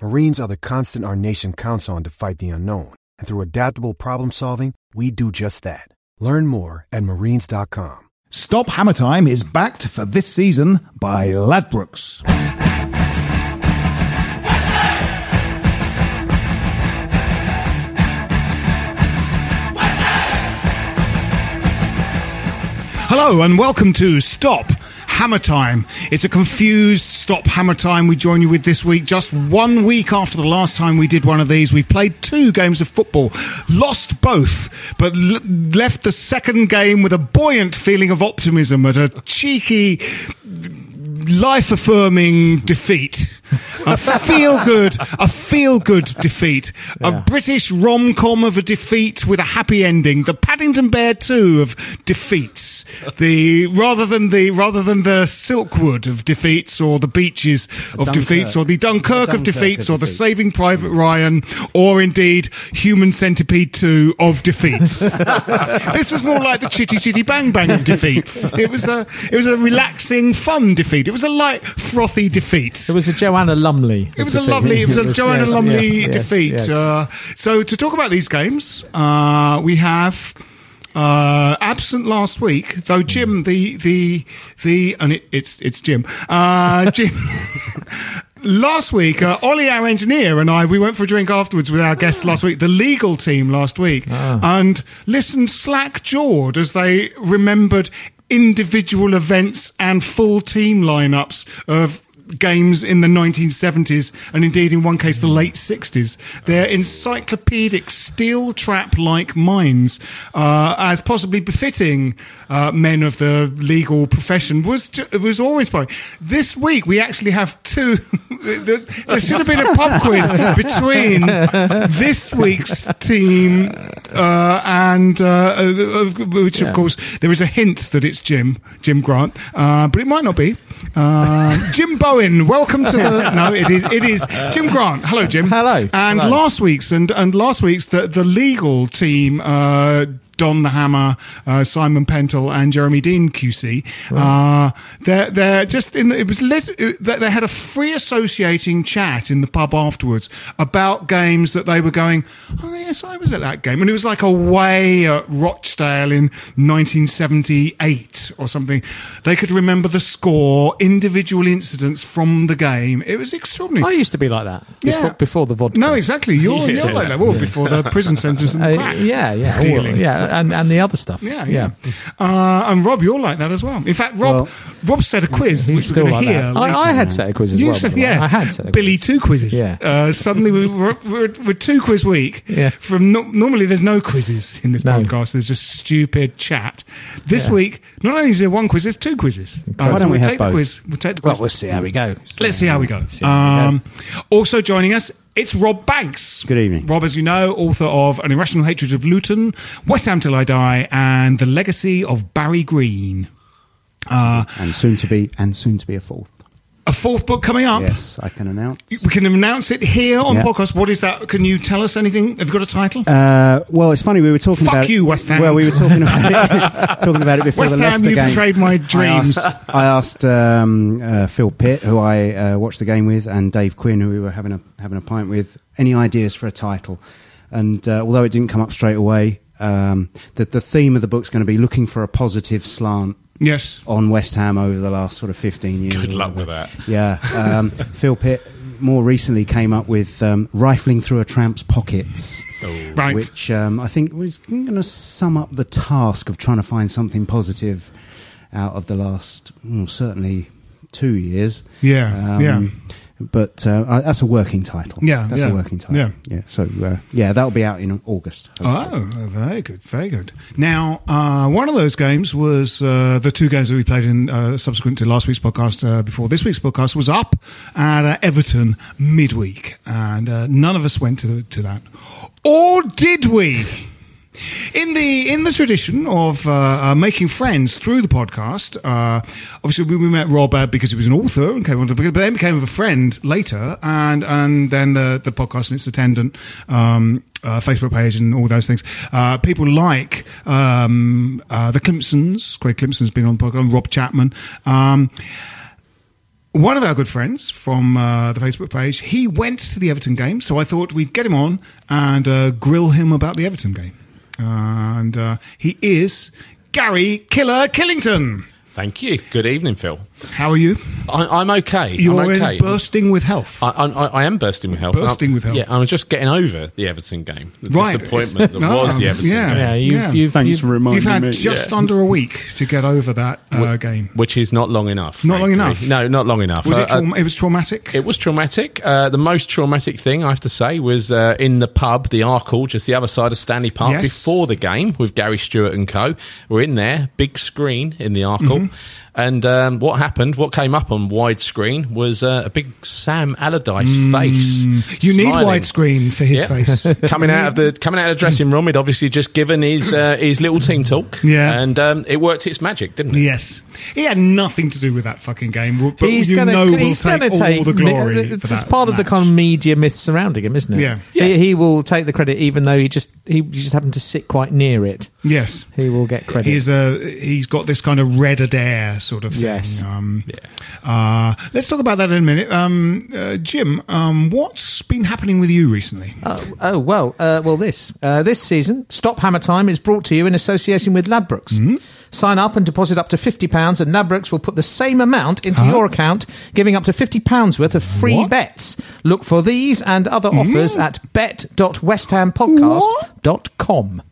Marines are the constant our nation counts on to fight the unknown. And through adaptable problem solving, we do just that. Learn more at marines.com. Stop Hammer Time is backed for this season by Ladbrokes. Hello and welcome to Stop Hammer Time. It's a confused Stop Hammer Time we join you with this week. Just one week after the last time we did one of these, we've played two games of football, lost both, but l- left the second game with a buoyant feeling of optimism at a cheeky, life affirming defeat. A feel good, a feel good defeat. A British rom com of a defeat with a happy ending. The Paddington Bear 2 of defeats. The, rather than the, rather than the Silkwood of defeats or the Beaches of defeats or the Dunkirk, of Dunkirk defeats of or the defeats. Saving Private Ryan or indeed Human Centipede 2 of defeats. this was more like the Chitty Chitty Bang Bang of defeats. It was a, it was a relaxing, fun defeat. It was a light, frothy defeat. It was a Joanna Lumley. It was a lovely, it was a Joanna yes, Lumley yes, defeat. yes. Uh, so to talk about these games, uh, we have. Uh, absent last week, though Jim, the, the, the, and it, it's, it's Jim, uh, Jim, last week, uh, Ollie, our engineer, and I, we went for a drink afterwards with our guests last week, the legal team last week, and listened slack jawed as they remembered individual events and full team lineups of games in the 1970s and indeed in one case the late 60s. Their encyclopedic steel trap like minds, uh, as possibly befitting uh, men of the legal profession, was was awe inspiring. This week we actually have two. there should have been a pub quiz between this week's team uh, and uh, of- which of course there is a hint that it's Jim Jim Grant, uh, but it might not be. Uh, Jim Bowen, welcome to the. No, it is it is Jim Grant. Hello, Jim. Hello. And Hello. last week's and and last week's the the legal team. Uh, Don the Hammer, uh, Simon Pentel, and Jeremy Dean QC. Uh, they're, they're just in the, it was lit, it, they had a free associating chat in the pub afterwards about games that they were going, oh yes, I was at that game. And it was like away at Rochdale in 1978 or something. They could remember the score, individual incidents from the game. It was extraordinary. I used to be like that before, Yeah. before the vodka. no, exactly. You're, you're like that. Well, before the prison sentence and Uh, crack yeah, yeah, all- yeah, and and the other stuff. Yeah, yeah. Uh, and Rob, you're like that as well. In fact, Rob, Well, Rob said a quiz. he's which still like that. I, I had set a quiz as You well. said, by the way. yeah, I had set a Billy quiz. two quizzes. Yeah. Uh, suddenly we we're, we're, we're two quiz week. Yeah. From no, normally there's no quizzes in this No. podcast. There's just stupid chat. This Yeah. week, not only is there one quiz, there's two quizzes. Why don't we we'll have take the quiz. We'll take the Well, quiz. we'll see how we go. Let's see how we go. See how we Um, also joining us, it's Rob Banks. Good evening. Rob, as you know, author of An Irrational Hatred of Luton, West Ham Till I Die, and The Legacy of Barry Green. Uh, and soon to be and soon to be a fourth. A fourth book coming up. Yes, I can announce. We can announce it here on Yeah. podcast. What is that? Can you tell us anything? Have you got a title? Uh, well, it's funny. We were talking Fuck about you, West Ham. Well, we were talking about it, talking about it before West the Ham, Leicester you game. betrayed my dreams. I asked, I asked um, uh, Phil Pitt, who I uh, watched the game with, and Dave Quinn, who we were having a having a pint with, any ideas for a title. And uh, although it didn't come up straight away, um, the the theme of the book's going to be looking for a positive slant yes. on West Ham over the last sort of 15 years. Good luck with that. Yeah. Um, Phil Pitt more recently came up with um, rifling through a tramp's pockets. Right. Which um, I think was going to sum up the task of trying to find something positive out of the last, well, certainly two years. Yeah, yeah. But uh, that's a working title. Yeah, that's yeah, a working title. yeah. yeah. So uh, yeah, that'll be out in August. hopefully. Oh, very good, very good. Now, uh, one of those games was uh, the two games that we played in uh, subsequent to last week's podcast. Uh, before this week's podcast was up at uh, Everton midweek, and uh, none of us went to to that, or did we? In the in the tradition of uh, uh, making friends through the podcast, uh, obviously we, we met Rob uh, because he was an author and came on, but then became a friend later, and and then the the podcast and its attendant um, uh, Facebook page and all those things. Uh, people like um, the Climpsons, Craig Climpson's been on the podcast, Rob Chapman. Um, one of our good friends from uh, the Facebook page, he went to the Everton game, so I thought we'd get him on and uh, grill him about the Everton game. And uh, he is Gary Killer Killington. Thank you. Good evening, Phil. How are you? I, I'm okay. You're I'm okay. bursting with health. I, I, I am bursting with health. Bursting I'm- with health. Yeah, I was just getting over the Everton game. The Right. disappointment that It's- was the Everton yeah. game. Yeah, you've, Yeah. you've, Thanks you've, for reminding You've had me. just yeah. under a week to get over that uh, game. Which is not long enough. Not long enough? No, not long enough. Was Uh, it? Trauma- it was traumatic. It was traumatic. Uh, the most traumatic thing I have to say was uh, in the pub, the Arkle, just the other side of Stanley Park, Yes. before the game with Gary Stewart and co. We're in there, big screen in the Arkle. Mm-hmm. And um, what happened, what came up on widescreen was uh, a big Sam Allardyce Mm. face. you need widescreen for his Yeah. face. coming out of the coming out of the dressing room, he'd obviously just given his uh, his little team talk, Yeah. and um, it worked its magic, didn't it? Yes, he had nothing to do with that fucking game. But he's you gonna, know, we'll he's take gonna all the glory. It's, for it's that part of the match. kind of media myth surrounding him, isn't it? Yeah. He, he will take the credit, even though he just he just happened to sit quite near it. Yes, He will get credit. he is the. He's got this kind of red Adair sort of thing. Yes. Um, uh, let's talk about that in a minute. Um, uh, Jim, um, what's been happening with you recently? Oh, oh well, uh, well this uh, this season, Stop Hammer Time is brought to you in association with Ladbrokes. Mm-hmm. Sign up and deposit up to fifty pounds, and Ladbrokes will put the same amount into Huh? your account, giving up to fifty pounds worth of free What? bets. Look for these and other offers at bet.westhampodcast.com.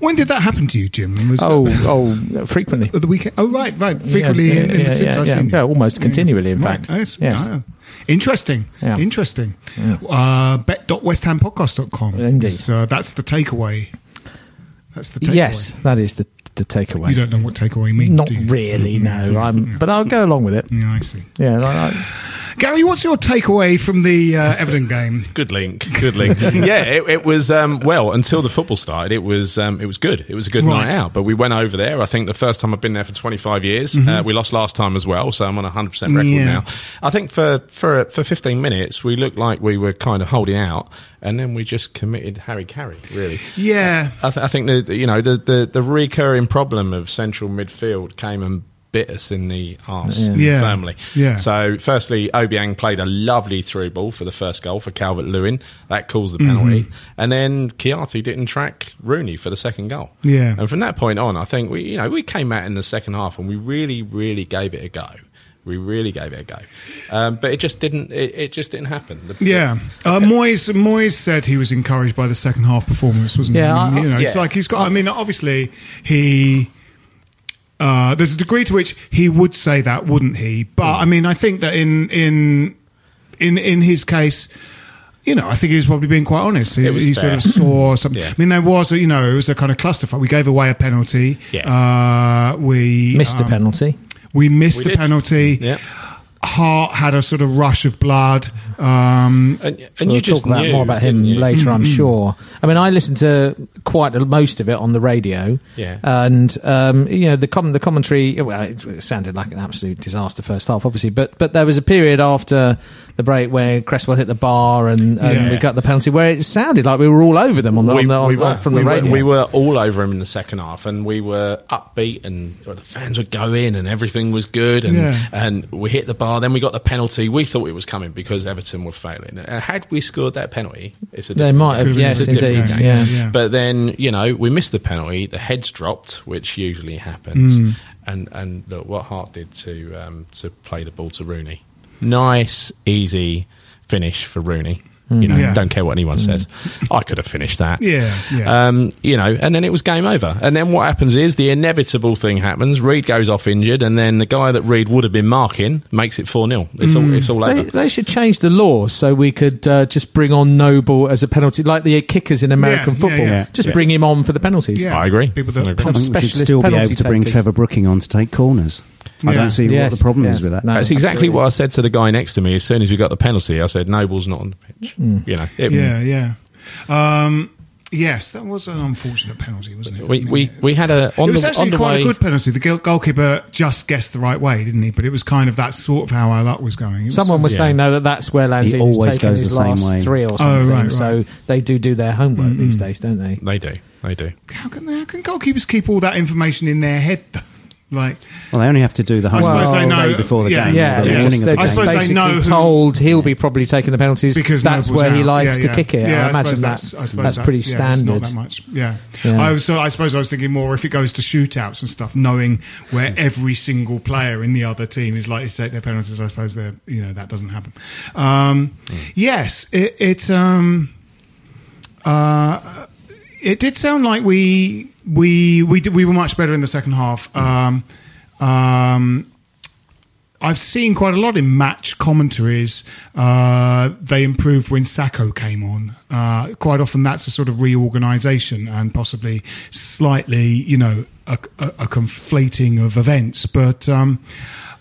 When did that happen to you, Jim? Was Oh, oh, frequently. at the weekend. Oh, right, right. Frequently Yeah, in, in yeah, the since yeah, I've yeah. seen you. Yeah, almost continually, in Right, fact. Yes. Yes. yeah. Interesting. Yeah. Interesting. Uh, bet.westhampodcast.com. Indeed. Is, uh, that's the takeaway. That's the takeaway. Yes, that is the the takeaway. You don't know what takeaway means, Not do you? really, no. I'm, but I'll go along with it. Yeah, I see. Yeah, I- I- Gary, what's your takeaway from the uh, Everton game? Good link, good link. yeah, it, it was um, well until the football started. It was um, it was good. It was a good Right. night out. But we went over there. I think the first time I've been there for 25 years. Uh, we lost last time as well, so I'm on 100 percent record Mm-hmm. Yeah. now. I think for for for 15 minutes we looked like we were kind of holding out, and then we just committed Harry Carey. Really, Yeah. I, th- I think the the- you know the, the the recurring problem of central midfield came and bit us in the arse Yeah. firmly. Yeah. So, firstly, Obiang played a lovely through ball for the first goal for Calvert Lewin. That calls the penalty, Mm-hmm. and then Kouyaté didn't track Rooney for the second goal. Yeah. And from that point on, I think we you know we came out in the second half and we really really gave it a go. We really gave it a go, um, but it just didn't. It, it just didn't happen. The- Yeah, uh, Moyes. Moyes said he was encouraged by the second half performance, wasn't Yeah, he? I- you know, it's like he's got. I mean, obviously, he. Uh, there's a degree to which he would say that, wouldn't he? But I mean, I think that in in in in his case. You know, I think he was probably being quite honest. He, It was he sort fair. of saw something. Yeah. I mean, there was, a, you know, it was a kind of clusterfuck. We gave away a penalty. Uh, we missed a um, penalty. We missed We the did. penalty. Yeah. Hart had a sort of rush of blood. Um, And, and we'll you just talk about knew, more about him didn't you? later, I'm Mm-hmm. sure. I mean, I listened to quite a, most of it on the radio. Yeah. and um, you know the com- the commentary. Well, it, it sounded like an absolute disaster first half, obviously, but but there was a period after the break where Cresswell hit the bar and, and Yeah. we got the penalty where it sounded like we were all over them on the, on the, on, we were, from we the were- radio. we were all over him in the second half, and we were upbeat, and the fans would go in, and everything was good, and Yeah. and we hit the bar. Then we got the penalty. We thought it was coming because Everton were failing. And had we scored that penalty, it's a They different might game. have, Could've yes, indeed, game. yeah. Yeah. But then you know we missed the penalty. The heads dropped, which usually happens. Mm. And and look what Hart did to um, to play the ball to Rooney. Nice, easy finish for Rooney. You know, Yeah. don't care what anyone says. I could have finished that. Yeah, yeah. Um, you know, and then it was game over. And then what happens is the inevitable thing happens. Reed goes off injured, and then the guy that Reed would have been marking makes it four 0 It's all it's all They, over. they should change the law so we could uh, just bring on Noble as a penalty, like the kickers in American Yeah, yeah, football. yeah. Just Yeah. bring him on for the penalties. Yeah. I agree. People that I agree. I think we should still be able penalty to bring. Trevor Brooking on to take corners. I don't see Yes, what the problem yes. is with that. No. That's exactly absolutely. what I said to the guy next to me as soon as we got the penalty. I said, Noble's not on the pitch. Mm. You know, it, yeah, yeah. Um, yes, that was an unfortunate penalty, wasn't it? we, we, we had a, on it was the, actually on the quite way. a good penalty. The goalkeeper just guessed the right way, didn't he? But it was kind of that sort of how our luck was going. Was Someone was Yeah. saying though that that's where Lanzini's always taken goes his the same last way. three or Oh, something. right, right. So they do do their homework these Mm-hmm. days, don't they? They do. They do. how can how can goalkeepers keep all that information in their head? though? Like, Well, they only have to do the I homework suppose they know- day before the yeah, game, Yeah, or the they're yeah. morning just, of they're the I just game. suppose they basically know who- told he'll be probably taking the penalties because that's Noble's where he likes Yeah, to yeah. kick it. Yeah, I imagine suppose that's, that's, I suppose that's pretty yeah, it's standard. not that much. Yeah, Yeah. I was. So I suppose I was thinking more if it goes to shootouts and stuff, knowing where every single player in the other team is likely to take their penalties. I suppose they're you know that doesn't happen. Um, Yes, it. it um, uh, it did sound like we we we did, we were much better in the second half. Um, um, I've seen quite a lot in match commentaries. Uh, they improved when Sakho came on. Uh, quite often, that's a sort of reorganisation and possibly slightly, you know, a, a, a conflating of events. But um,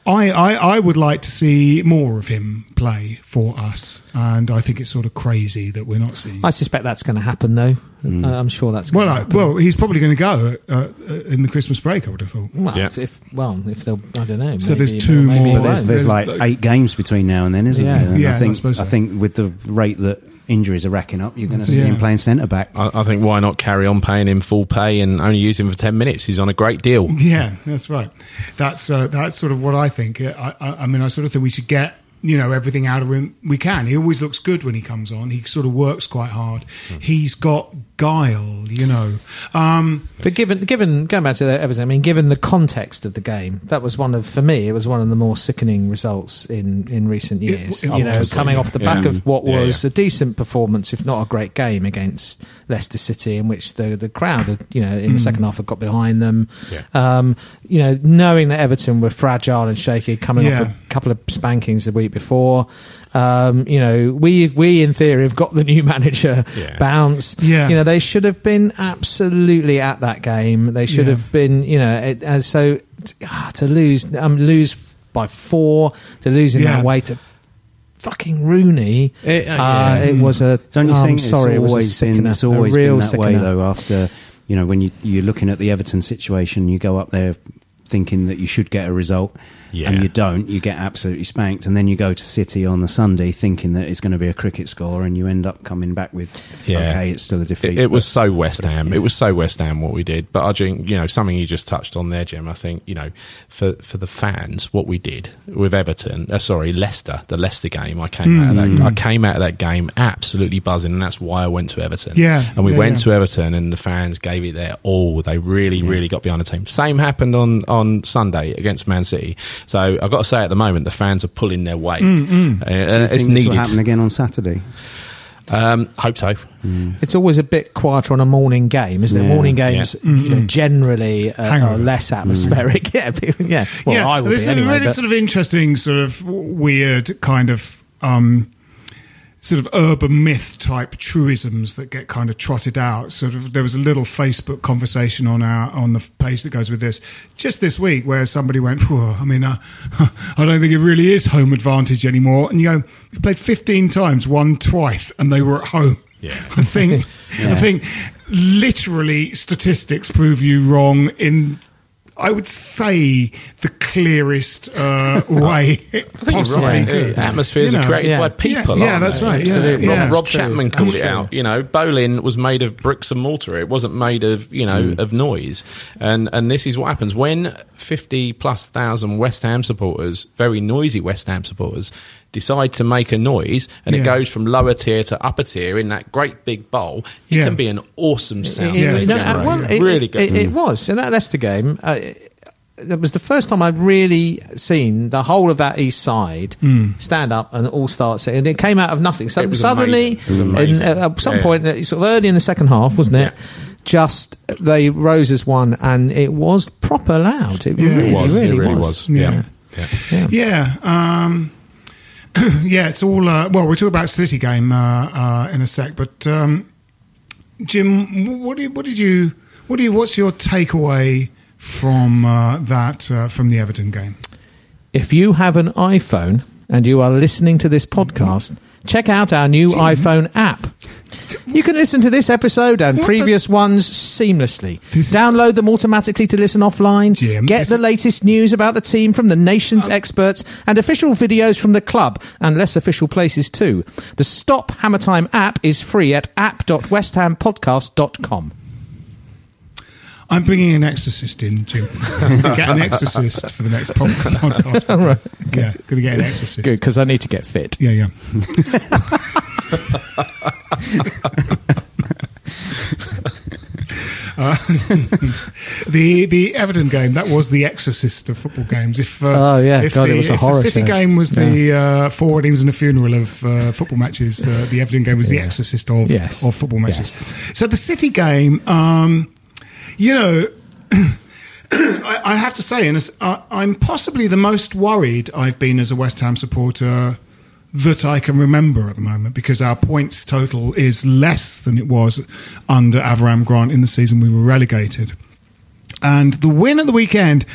I, I, I would like to see more of him play for us, and I think it's sort of crazy that we're not seeing. I suspect that's going to happen, though. Uh, I'm sure that's going well, to I, happen. well, he's probably going to go uh, uh, in the Christmas break. I would have thought. Well, Yeah. if, if well, if they'll, I don't know. So there's two maybe more- he But there's, there's like There's- eight games between now and then, isn't Yeah. there? And Yeah, I I think suppose so. I think with the rate that injuries are racking up, you're going to see Yeah. him playing centre back. I, I think why not carry on paying him full pay and only use him for 10 minutes? He's on a great deal. Yeah, that's right. That's uh, that's sort of what I think. I, I, I mean, I sort of think we should get you know everything out of him we can. He always looks good when he comes on. He sort of works quite hard. He's got guile, you know. Um, But given, given going back to the Everton, I mean, given the context of the game, that was one of, for me, it was one of the more sickening results in, in recent years. it you know, coming yeah. off the Yeah. back of what Yeah, was yeah. a decent performance, if not a great game against Leicester City, in which the the crowd, had, you know, in the second half had got behind them. Yeah. Um, you know, knowing that Everton were fragile and shaky, coming Yeah. off a couple of spankings the week before. Um, you know, we we in theory have got the new manager Yeah. bounce. Yeah. You know, they should have been absolutely at that game. They should Yeah. have been, you know, it, and so ah, to lose, um, lose by four, to lose in Yeah. that way to fucking Rooney. It- uh, uh, it was a. Don't you oh, think I'm sorry, it's it was a always been, sickener, it's always a real been that way though? After you know, when you you're looking at the Everton situation, you go up there thinking that you should get a result, Yeah. and you don't. You get absolutely spanked, and then you go to City on the Sunday thinking that it's going to be a cricket score, and you end up coming back with Yeah. okay, it's still a defeat. It, it was so West Ham. It was so West Ham what we did. But I think you know something you just touched on there, Jim. I think you know for for the fans what we did with Everton. Uh, sorry, Leicester. The Leicester game. I came out of Hmm. that. I came out of that game absolutely buzzing, and that's why I went to Everton. Yeah, and we yeah, went yeah. to Everton, and the fans gave it their all. They really, really got behind the team. Same happened on on Sunday against Man City. So I've got to say, at the moment, the fans are pulling their weight, Mm, Uh, Do you and it's think this needed. will happen again on Saturday. Um, hope so. It's always a bit quieter on a morning game, isn't it? Yeah. Morning games, Yeah. you know, generally uh, are less atmospheric. Yeah, yeah. Well, yeah, I will there's be a anyway. really but- sort of interesting, sort of weird kind of um, sort of urban myth type truisms that get kind of trotted out. Sort of, there was a little Facebook conversation on our on the page that goes with this just this week where somebody went, "Whoa, I mean, uh, I don't think it really is home advantage anymore." And you go, "You played 15 times, won twice, and they were at home." Yeah. I think, I think, literally, statistics prove you wrong in. I would say the clearest uh, way possibly right. could. Atmospheres You are created yeah. by people. Yeah, yeah, that's they? right, yeah, Absolutely. yeah. Rob, Rob. Chapman called It's it true. out. You know, Boleyn was made of bricks and mortar. It wasn't made of you know Mm. of noise. And and this is what happens when fifty plus thousand West Ham supporters, very noisy West Ham supporters. Decide to make a noise, and Yeah. it goes from lower tier to upper tier in that great big bowl. It Yeah. can be an awesome sound. Yeah, You know, it's uh, well, it, really it, good. It, it was in that Leicester game. Uh, that was the first time I'd really seen the whole of that east side stand up and all start singing. And it came out of nothing. So It was suddenly, amazing. It was in- uh, at some Yeah. point, uh, sort of early in the second half, wasn't it? Yeah. Just they rose as one, and it was proper loud. It Yeah. Really, it was. really it really was. was. Yeah. Yeah. yeah. Yeah. Yeah, um, yeah, it's all. Uh, well, we'll talk about City game uh, uh, in a sec, but um, Jim, what did what did you what do you what's your takeaway from uh, that uh, from the Everton game? If you have an iPhone and you are listening to this podcast, check out our new iPhone app. You can listen to this episode and previous ones seamlessly. Download them automatically to listen offline. Jim, Get the latest news about the team from the nation's experts and official videos from the club and less official places too. The Stop Hammer Time app is free at app.westhampodcast.com. I'm bringing an exorcist in, Jim. get an exorcist for the next pod- podcast. Yeah, going to get an exorcist. Good, because I need to get fit. Yeah, yeah. Uh, the the Everton game that was the Exorcist of football games. If uh, Oh, yeah. if God, the, it was a if horror the City show. game was the uh, four weddings and a funeral of uh, football matches, uh, the Everton game was the Exorcist of Yes. of football matches. So the City game, um, you know. I, I have to say, and uh, I'm possibly the most worried I've been as a West Ham supporter that I can remember at the moment because our points total is less than it was under Avram Grant in the season we were relegated. And the win at the weekend,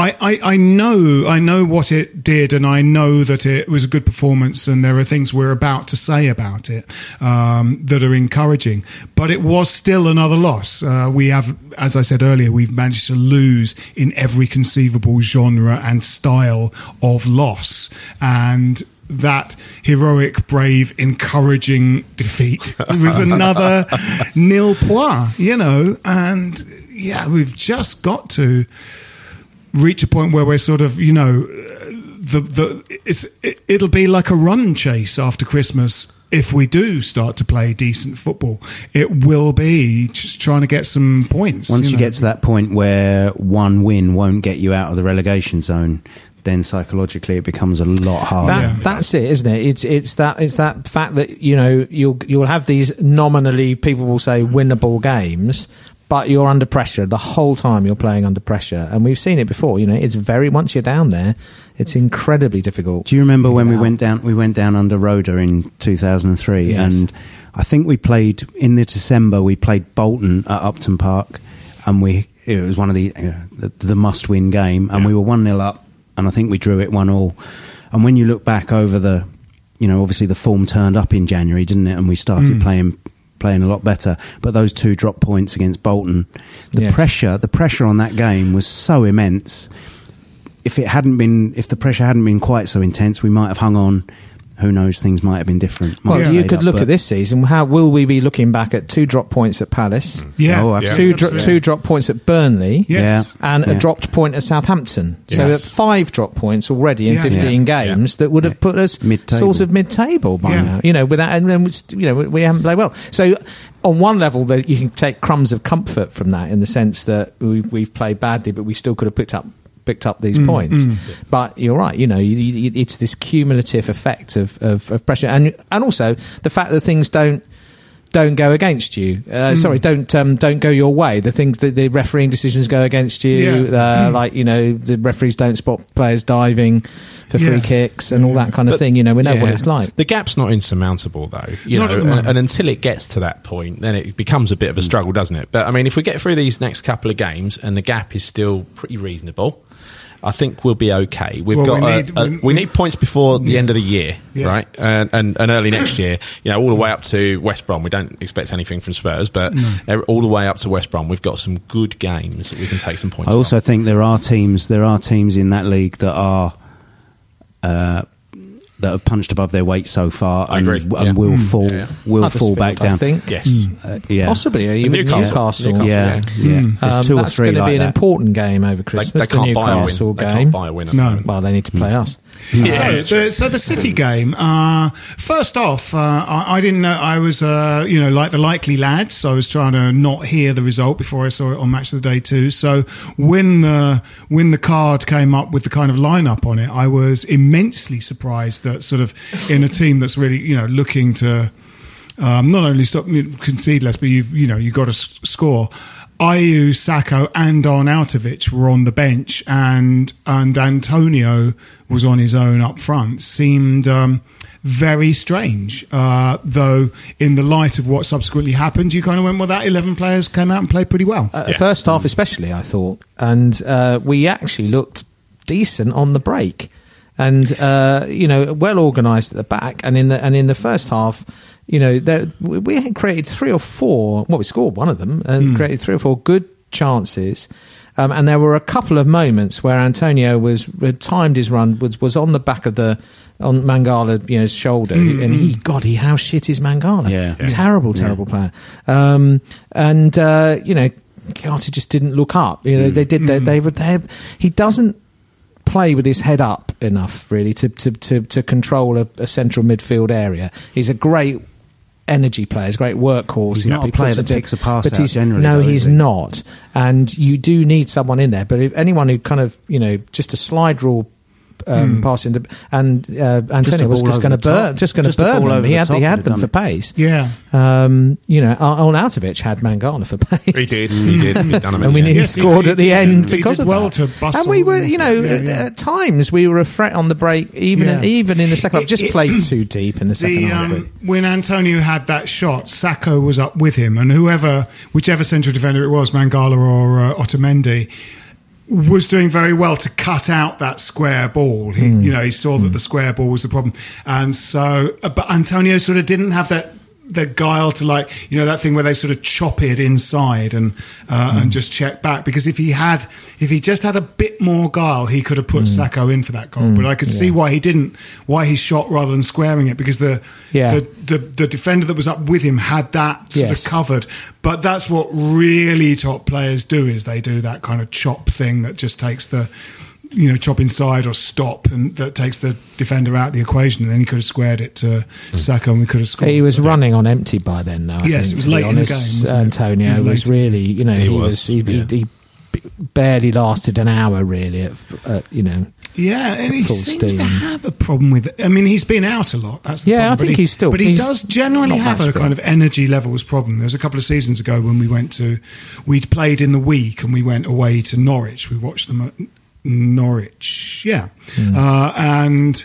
I, I, I know I know what it did, and I know that it was a good performance, and there are things we're about to say about it um, that are encouraging. But it was still another loss. Uh, we have, as I said earlier, we've managed to lose in every conceivable genre and style of loss, and that heroic, brave, encouraging defeat it was another nil point, you know, and yeah, we've just got to reach a point where we're sort of, you know, the the it's it, it'll be like a run chase after Christmas if we do start to play decent football. It will be just trying to get some points. Once you, know. get to that point where one win won't get you out of the relegation zone, then psychologically it becomes a lot harder. That, Yeah. That's it, isn't it? It's it's that it's that fact that you know you'll you'll have these nominally people will say winnable games, but you're under pressure the whole time. You're playing under pressure, and we've seen it before. You know, it's very once you're down there, it's incredibly difficult. Do you remember when we out. went down? We went down under Roeder in 2003, Yes. and I think we played in the December. We played Bolton at Upton Park, and we it was one of the uh, the, the must-win game, and we were one 0 up, and I think we drew it one all. And when you look back over the, you know, obviously the form turned up in January, didn't it? And we started Mm. playing playing a lot better. But those two drop points against Bolton, the Yes. pressure, the pressure on that game was so immense if it hadn't been, if the pressure hadn't been quite so intense, we might have hung on. Who knows? Things might have been different. Might Well, have you could up, look but- at this season. How will we be looking back at two drop points at Palace, mm. yeah, Oh, yes, absolutely. two dro- two drop points at Burnley, Yes. Yeah. and a dropped point at Southampton. So Yes. five drop points already in Yeah. 15 Yeah. games that would have put us Mid-table. sort of mid-table by Yeah. now. You know, without and then you know we- we haven't played well. So on one level, that you can take crumbs of comfort from that in the sense that we've, we've played badly, but we still could have picked up picked up these points. But you're right. You know, you, you, it's this cumulative effect of, of, of pressure, and and also the fact that things don't don't go against you. Uh, Sorry, don't um, don't go your way. The things that the refereeing decisions go against you, Yeah. uh, like you know the referees don't spot players diving for free Yeah. kicks and all that kind of But- thing. You know, we know what it's like. The gap's not insurmountable, though. You Not know, and, and until it gets to that point, then it becomes a bit of a struggle, doesn't it? But I mean, if we get through these next couple of games and the gap is still pretty reasonable, I think we'll be okay. We've Well, got we need- a- we- we need points before the Yeah. end of the year, Yeah. right? And, and and early next year, you know, all the way up to West Brom. We don't expect anything from Spurs, but ev- all the way up to West Brom, we've got some good games that we can take some points. I also from. think there are teams. There are teams in that league that are uh, that have punched above their weight so far, I and, agree, and yeah. will mm. fall Yeah, yeah. will Huddersfield, fall back down. I think. yes. Mm. Uh, yeah, Possibly, even Newcastle. Newcastle. Newcastle, yeah, yeah. Mm. yeah. There's Um, two or that's three going to like be an that. important game over Christmas. they the can't buy a win. Newcastle They game. can't buy a win. No. Well, they need to play us. So the, so the City game. Uh, first off, uh, I, I didn't know I was, uh, you know, like the likely lads. So I was trying to not hear the result before I saw it on Match of the Day too. So when the when the card came up with the kind of lineup on it, I was immensely surprised that sort of in a team that's really, you know, looking to um, not only stop concede less, but you've you know you've got to s- score. Ayew, Sakho, and Arnautovic were on the bench, and and Antonio was on his own up front. Seemed um, very strange, uh, though. In the light of what subsequently happened, you kind of went, "Well, that eleven players came out and played pretty well." Uh, First half, especially, I thought, and uh, we actually looked decent on the break, and uh, you know, well organised at the back, and in the and in the first half, you know, there, we we had created three or four. Well, we scored one of them and created three or four good chances. Um, and there were a couple of moments where Antonio was had timed his run was was on the back of the on Mangala you know his shoulder and he God he how shit is Mangala. Yeah. Yeah. terrible terrible player. Um, and uh, you know Kouyaté just didn't look up. You know they did they, they would they he doesn't play with his head up enough really to to to, to control a, a central midfield area. He's a great energy player he's a great workhorse He's not a player that picks a pass but he's, generally, no though, he's he? not and you do need someone in there but if anyone who kind of you know just a slide rule um, pass into and uh, Antonio was just going to the top. burn just going to burn ball them over he the had top he had them for it. pace yeah, um, you know Arnautovic had Mangala for pace He did. He did. He'd done a and we minute. nearly Yes, he scored did. at the He end did- he because did of well that. to bustle and we were, you know, yeah, at, yeah. at times we were a threat on the break, even Yeah. even in the second half. Just It- it- played too deep in the second the, half. um, when Antonio had that shot, Sakho was up with him, and whoever, whichever central defender it was, Mangala or uh, Otamendi, was doing very well to cut out that square ball. He, Hmm. you know, he saw that the square ball was the problem, and so, uh, but Antonio sort of didn't have that. The guile to like you know that thing where they sort of chop it inside and uh, Hmm. and just check back because if he had if he just had a bit more guile he could have put Hmm. Sakho in for that goal but I could see why he didn't why he shot rather than squaring it because the Yeah. the, the the defender that was up with him had that sort Yes. of covered. But that's what really top players do is they do that kind of chop thing that just takes the you know chop inside or stop and that takes the defender out of the equation and then he could have squared it to Sakho and we could have scored. He was running on empty by then, though. I Yes, think, it was to be late in the game, wasn't? Antonio It was was, really, you know, He he, was, was, he, yeah. he, he barely lasted an hour, really. At, f- at, you know, Yeah, and he Full seems to have a problem with it. I mean, he's been out a lot. That's the Yeah, problem. I think he- he's still- But he he's does generally have a fit. kind of energy levels problem. There was a couple of seasons ago when we went to, we'd played in the week and we went away to Norwich. We watched them at Norwich, yeah, Hmm. uh, and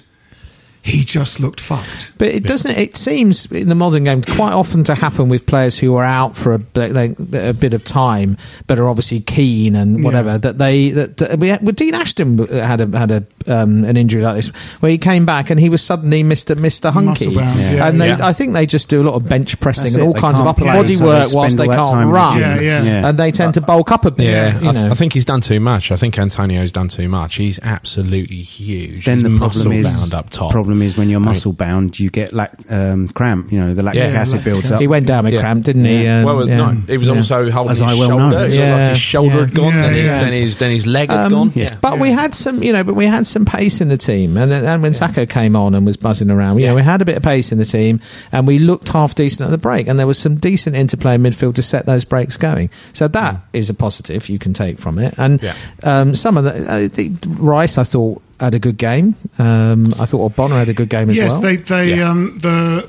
he just looked fucked. But it doesn't. It seems in the modern game quite often to happen with players who are out for a, bit- like, a bit of time, but are obviously keen and whatever. Yeah. That they that, that we had, well, Dean Ashton had a had a um, an injury like this where he came back and he was suddenly Mister Mister Hunky, Muscle-bound, yeah. and they, Yeah. I think they just do a lot of bench pressing That's and all they kinds of can't upper body so work spend whilst they can't time the run. Yeah, yeah. and they tend to bulk up a bit. Yeah, you I, know. I think he's done too much. I think Antonio's done too much. He's absolutely huge. Then He's the problem is muscle bound up top. problem is when you're muscle bound, you get lac- um, cramp. You know, the lactic Yeah, acid lactic builds acid. up. he went down with Yeah. cramp, didn't he? Yeah. Um, well, yeah. no, it was Yeah. also holding As his I well shoulder. know. It looked like Yeah, his shoulder had yeah. gone. then, Yeah, his, yeah. then his then his leg had Um, gone. yeah. But we had some, you know, but we had some pace in the team, and then and when Sakho came on and was buzzing around, you know, we had a bit of pace in the team, and we looked half decent at the break, and there was some decent interplay in midfield to set those breaks going. So that is a positive you can take from it, and Yeah. um, some of the, uh, the Rice, I thought had a good game. Um, I thought Bonner had a good game as yes, well. they they Yeah. um, the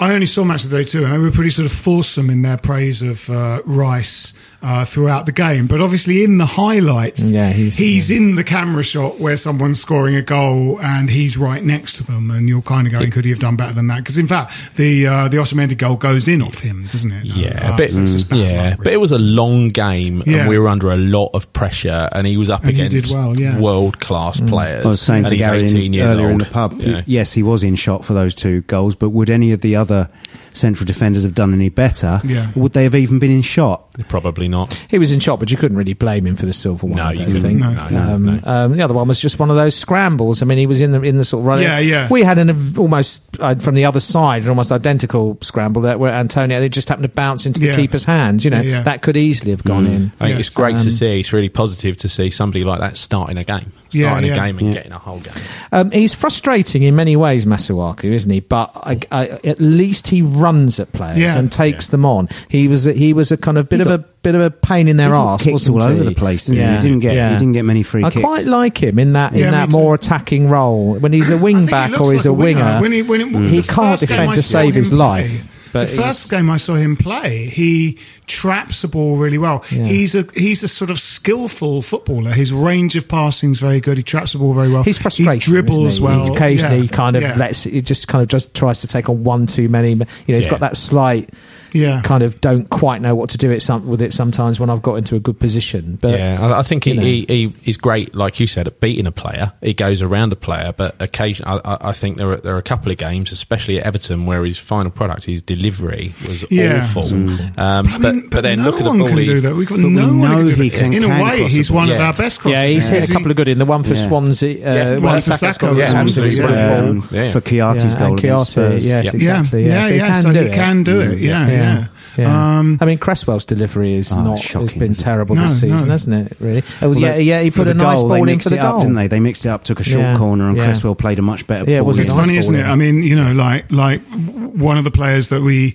I only saw match of the day too, and they were pretty sort of fulsome in their praise of uh, Rice. Uh, throughout the game, but obviously in the highlights, Yeah, he's- in the camera shot where someone's scoring a goal and he's right next to them, and you're kind of going, could he have done better than that? Because in fact, the uh, the Otamendi goal goes in off him, doesn't it? Yeah, Uh, but so it's just bad yeah, luck, but it was a long game, Yeah. and we were under a lot of pressure, and he was up And against did well, yeah. world class players. I was saying to Gary 18 in- years earlier in the pub, Yeah. yes, he was in shot for those two goals, but would any of the other central defenders have done any better? Yeah. Would they have even been in shot? Probably not. He was in shot, but you couldn't really blame him for the silver one. No, I you don't couldn't. think. No, no, um, no. Um, the other one was just one of those scrambles. I mean, he was in the in the sort of running. Yeah, yeah. We had an almost uh, from the other side, an almost identical scramble that where Antonio it just happened to bounce into the Yeah. keeper's hands. You know, Yeah, yeah. that could easily have gone in. I think Yes. it's great Um, to see. It's really positive to see somebody like that starting a game, Yeah, starting yeah. a game and Yeah. getting a whole game. Um, he's frustrating in many ways, Masuaku, isn't he? But I, I, at least he runs at players Yeah. and takes them on. He was a, he was a kind of bit of a bit of a pain in their He got arse, kicked all he? over the place, didn't he? He didn't get- he didn't get many free I kicks. quite like him in that Yeah, in that more attacking role when he's a wing think he back or he's like a winger. When he, when it, He can't defend to save his life, but the first he's- game I saw him play, he traps the ball really well. Yeah. He's a he's a sort of skillful footballer. His range of passing is very good. He traps the ball very well. He's frustrating. He dribbles isn't he? well. He occasionally Yeah. kind of yeah. lets he just kind of just tries to take on one too many. You know, he's Yeah. got that slight Yeah. kind of don't quite know what to do it some, with it sometimes when I've got into a good position. But yeah, I, I think he, he, he is great, like you said, at beating a player. He goes around a player, but occasion I, I- I think there are there are a couple of games, especially at Everton, where his final product, his delivery, was Yeah. awful. Um, I but, mean, but then no look at the one ball. can he- do that. We've got But we no one can do he that. can- In a way, he's one ball. of our best crossers. yeah, he's hit a couple of good in the one for Yeah. Swansea. Uh, Yeah, one one for for Sakho yeah, absolutely absolutely brilliant. brilliant. Um, Yeah. For Kouyaté's Yeah, goal and against Kouyaté, Spurs. yes, exactly. Yeah, Yeah, yeah, so he can do it. can do it. Yeah, yeah. Yeah. Um, I mean, Cresswell's delivery is Oh, not shocking, has been isn't it? terrible No, this season, no. hasn't it? Really? Oh, Well, yeah, they- yeah. He put a the nice goal, ball they in mixed for the it up, goal, didn't they? They mixed it up, took a short Yeah, corner, and yeah. Cresswell played a much better Yeah, it ball. was. It's nice funny, ball isn't it? in. I mean, you know, like like one of the players that we,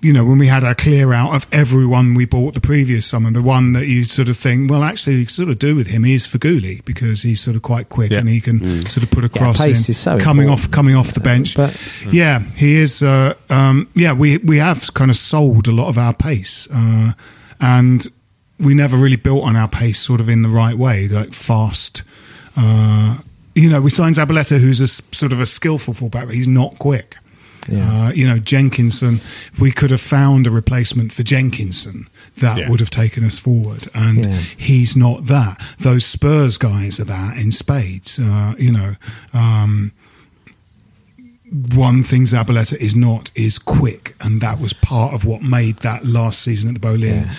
you know, when we had our clear out of everyone we bought the previous summer, the one that you sort of think, well, actually, you sort of do with him is Feghouli because he's sort of quite quick Yeah. and he can sort of put a Yeah, cross pace in, is so coming important. off coming off the bench. But- yeah, he is. Uh, um, yeah, we we have kind of sold a lot of our pace, uh, and we never really built on our pace sort of in the right way, like fast. Uh, you know, we signed Zabaleta, who's a s- sort of a skillful fullback, but he's not quick. Yeah. Uh, you know, Jenkinson, if we could have found a replacement for Jenkinson, that Yeah. would have taken us forward. And Yeah. he's not that. Those Spurs guys are that in spades. Uh, you know, um, one thing Zabaleta is not is quick, and that was part of what made that last season at the Boleyn Yeah.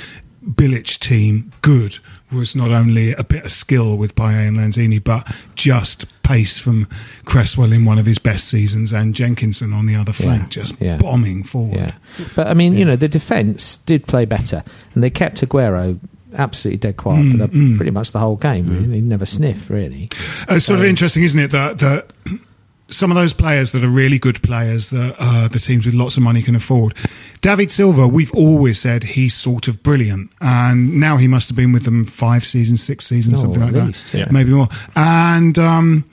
Bilic team good. Was not only a bit of skill with Payet and Lanzini, but just pace from Cresswell in one of his best seasons, and Jenkinson on the other flank, just Yeah. bombing forward. Yeah, but I mean, you know, the defence did play better, and they kept Aguero absolutely dead quiet for Mm, pretty much the whole game. Really, he never sniffed really. Uh, It's sort of interesting, isn't it, that that some of those players that are really good players that uh, the teams with lots of money can afford. David Silva, we've always said he's sort of brilliant, and now he must have been with them five seasons, six seasons, Oh, something like least, that, yeah. maybe more. And um,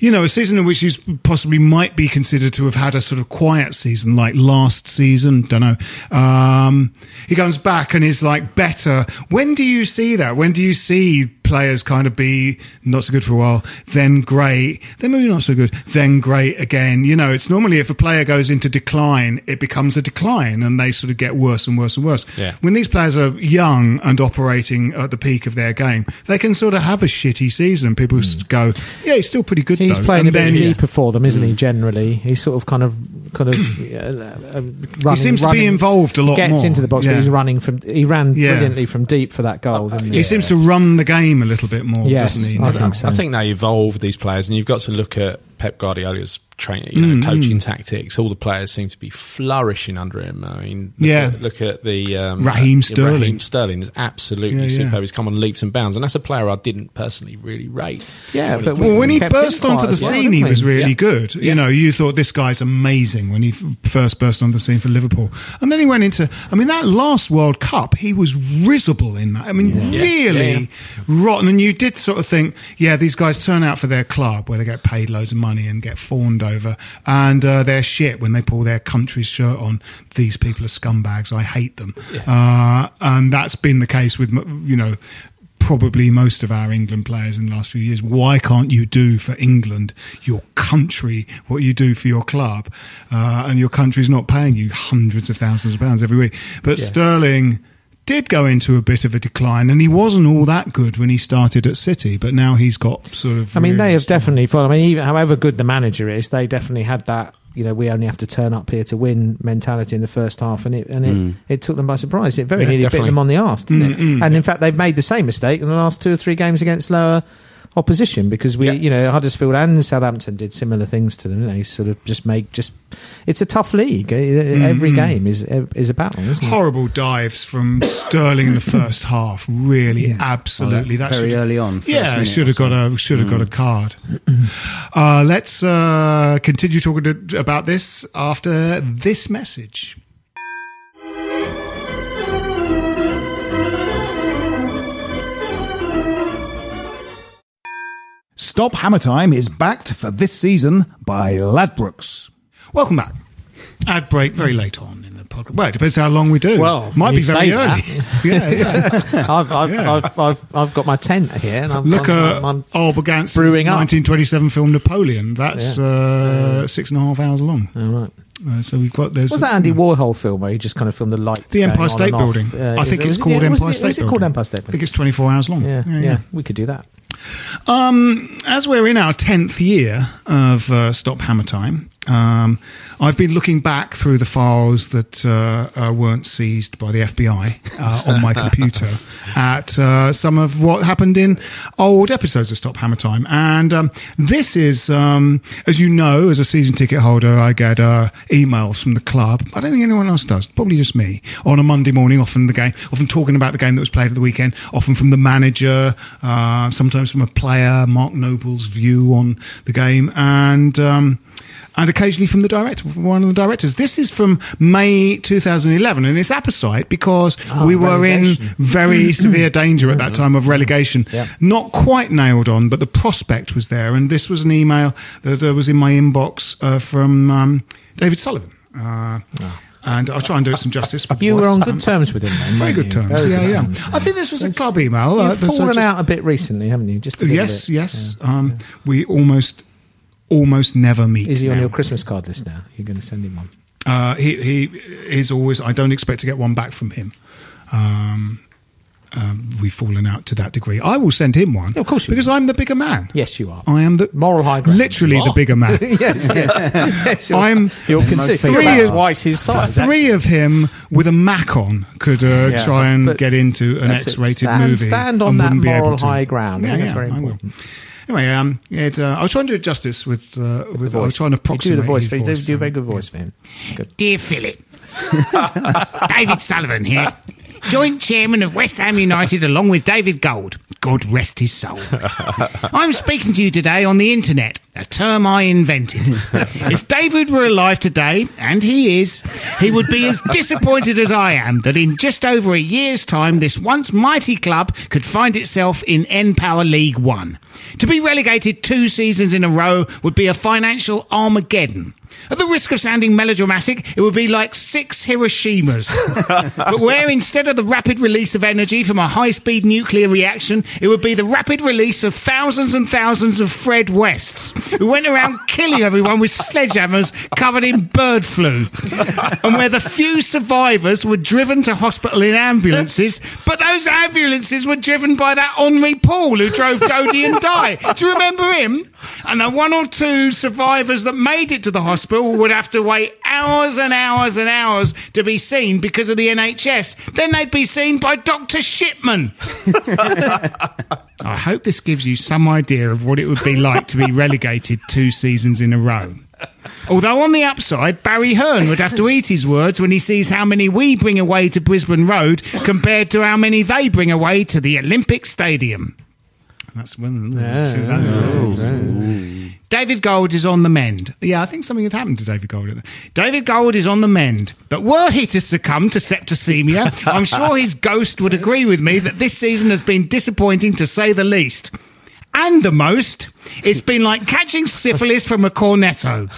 you know, a season in which you possibly might be considered to have had a sort of quiet season, like last season. Don't know. Um, he comes back and is like better. When do you see that? When do you see players kind of be not so good for a while, then great, then maybe not so good, then great again? You know, it's normally if a player goes into decline, it becomes a decline, and they sort of get worse and worse and worse. Yeah. When these players are young and operating at the peak of their game, they can sort of have a shitty season. People s go, yeah, he's still pretty good. He's though. playing And a bit then he's- deeper for them, isn't he? Generally, he's sort of kind of kind of uh, uh, running. seems to be involved a lot Gets more. into the box, Yeah. but he's running from. He ran Yeah. brilliantly from deep for that goal. didn't He seems to run the game a little bit more, Yes, doesn't he? I I, think so. I think they evolve these players, and you've got to look at Pep Guardiola's training, you know, Mm, coaching tactics. All the players seem to be flourishing under him. I mean, look Yeah. At, look at the um, Raheem uh, Sterling. Raheem Sterling is absolutely Yeah, yeah. superb. He's come on leaps and bounds, and that's a player I didn't personally really rate. Yeah, but Well, when he kept burst onto the as well, scene, he was really Yeah. good. You know, you thought this guy's amazing when he first burst onto the scene for Liverpool, and then he went into. I mean, that last World Cup, he was risible in that. I mean, Yeah. really Yeah, rotten. And you did sort of think, yeah, these guys turn out for their club where they get paid loads of money and get fawned over, and uh, they're shit when they pull their country's shirt on. These people are scumbags. I hate them, uh, and that's been the case with you know probably most of our England players in the last few years. Why can't you do for England, your country, what you do for your club? Uh, and your country's not paying you hundreds of thousands of pounds every week. But Sterling did go into a bit of a decline, and he wasn't all that good when he started at City. But now he's got sort of. I mean, they have strong- definitely followed. I mean, even, however good the manager is, they definitely had that. You know, we only have to turn up here to win mentality in the first half, and it and it, mm. it took them by surprise. It very Yeah, nearly bit them on the arse, didn't it? Mm, mm. And in fact, they've made the same mistake in the last two or three games against lower opposition because we, you know, Huddersfield and Southampton did similar things to them. They sort of just make just. It's a tough league. Eh, eh, mm-hmm. Every game is eh, is a battle, isn't it? Horrible dives from Sterling in the first half. Really, absolutely. Well, that very should- early on. Yeah, minute should have got so. a should have got a mm. card. uh, let's uh, continue talking to, about this after this message. Stop Hammer Time is backed for this season by Ladbrokes. Welcome back. Ad break very late on in the podcast. Well, it depends how long we do. Well, might be very early. yeah, yeah. I've, I've, Yeah. I've, I've, I've got my tent here, and I'm, Look I'm, at I'm, I'm Abel Gance's brewing up. 1927 film Napoleon. That's uh, six and a half hours long. all right. Uh, so we've got there's Was that Andy Warhol film where he just kind of filmed the lights? the Empire State? Building. Uh, I think it- it's was it- called Empire it- State Is it Building. called Empire State I think it's 24 hours long. Yeah, yeah, we could do that. Um, as we're in our tenth year of uh, Stop Hammer Time, um, I've been looking back through the files that uh, uh, weren't seized by the FBI uh, on my computer at uh, some of what happened in old episodes of Stop Hammer Time, and um, this is, um, as you know, as a season ticket holder, I get uh, emails from the club. I don't think anyone else does. Probably just me on a Monday morning. Often the game, often talking about the game that was played at the weekend. Often from the manager, uh, sometimes from a player, Mark Noble's view on the game, and. And occasionally from the director, from one of the directors. This is from May 2011, and it's apposite because we were relegation. in very severe danger at that time of relegation. Yeah. Not quite nailed on, but the prospect was there. And this was an email that uh, was in my inbox uh, from um, David Sullivan. Uh, And I'll try and do it some justice. You were on good terms with him then. Very good terms. Very yeah, good yeah. terms, I think this was a club email. uh, You've so fallen just- out a bit recently, haven't you? Just Yes, bit. yes. Um, We almost, almost never meet. Is he on now. your Christmas card list now? You're going to send him one. Uh, he he is always. I don't expect to get one back from him. Um, um, we've fallen out to that degree. I will send him one. Yeah, of course you because I'm the bigger man. Yes, you are. I am the Moral high ground. Literally the bigger man. yes, yeah. yes, I'm you're considered three of- twice his size. Three of him with a Mac on could uh, Yeah, try and get into an X-rated Stand- movie. stand on that wouldn't be able moral high ground. Yeah, think that's very will. important. Anyway, um, it, uh, I was trying to do it justice with, uh, with, I was trying to You approximate do the voice. You do, do a very good voice for him. Good. Dear Philip, David Sullivan here, joint chairman of West Ham United along with David Gold. God rest his soul. I'm speaking to you today on the internet, a term I invented. If David were alive today, and he is, he would be as disappointed as I am that in just over a year's time, this once mighty club could find itself in npower League One. To be relegated two seasons in a row would be a financial Armageddon. At the risk of sounding melodramatic, it would be like six Hiroshimas. but where instead of the rapid release of energy from a high speed nuclear reaction, it would be the rapid release of thousands and thousands of Fred Wests, who went around killing everyone with sledgehammers covered in bird flu. and where the few survivors were driven to hospital in ambulances, but those ambulances were driven by that Henri Paul who drove Dodi and Di. Do you remember him? And the one or two survivors that made it to the hospital would have to wait hours and hours and hours to be seen because of the NHS. Then they'd be seen by Dr. Shipman. I hope this gives you some idea of what it would be like to be relegated two seasons in a row. Although on the upside, Barry Hearn would have to eat his words when he sees how many we bring away to Brisbane Road compared to how many they bring away to the Olympic Stadium. That's when. David Gold is on the mend. Yeah, I think something had happened to David Gold. David Gold is on the mend. But were he to succumb to septicemia, I'm sure his ghost would agree with me that this season has been disappointing to say the least. And the most, it's been like catching syphilis from a cornetto.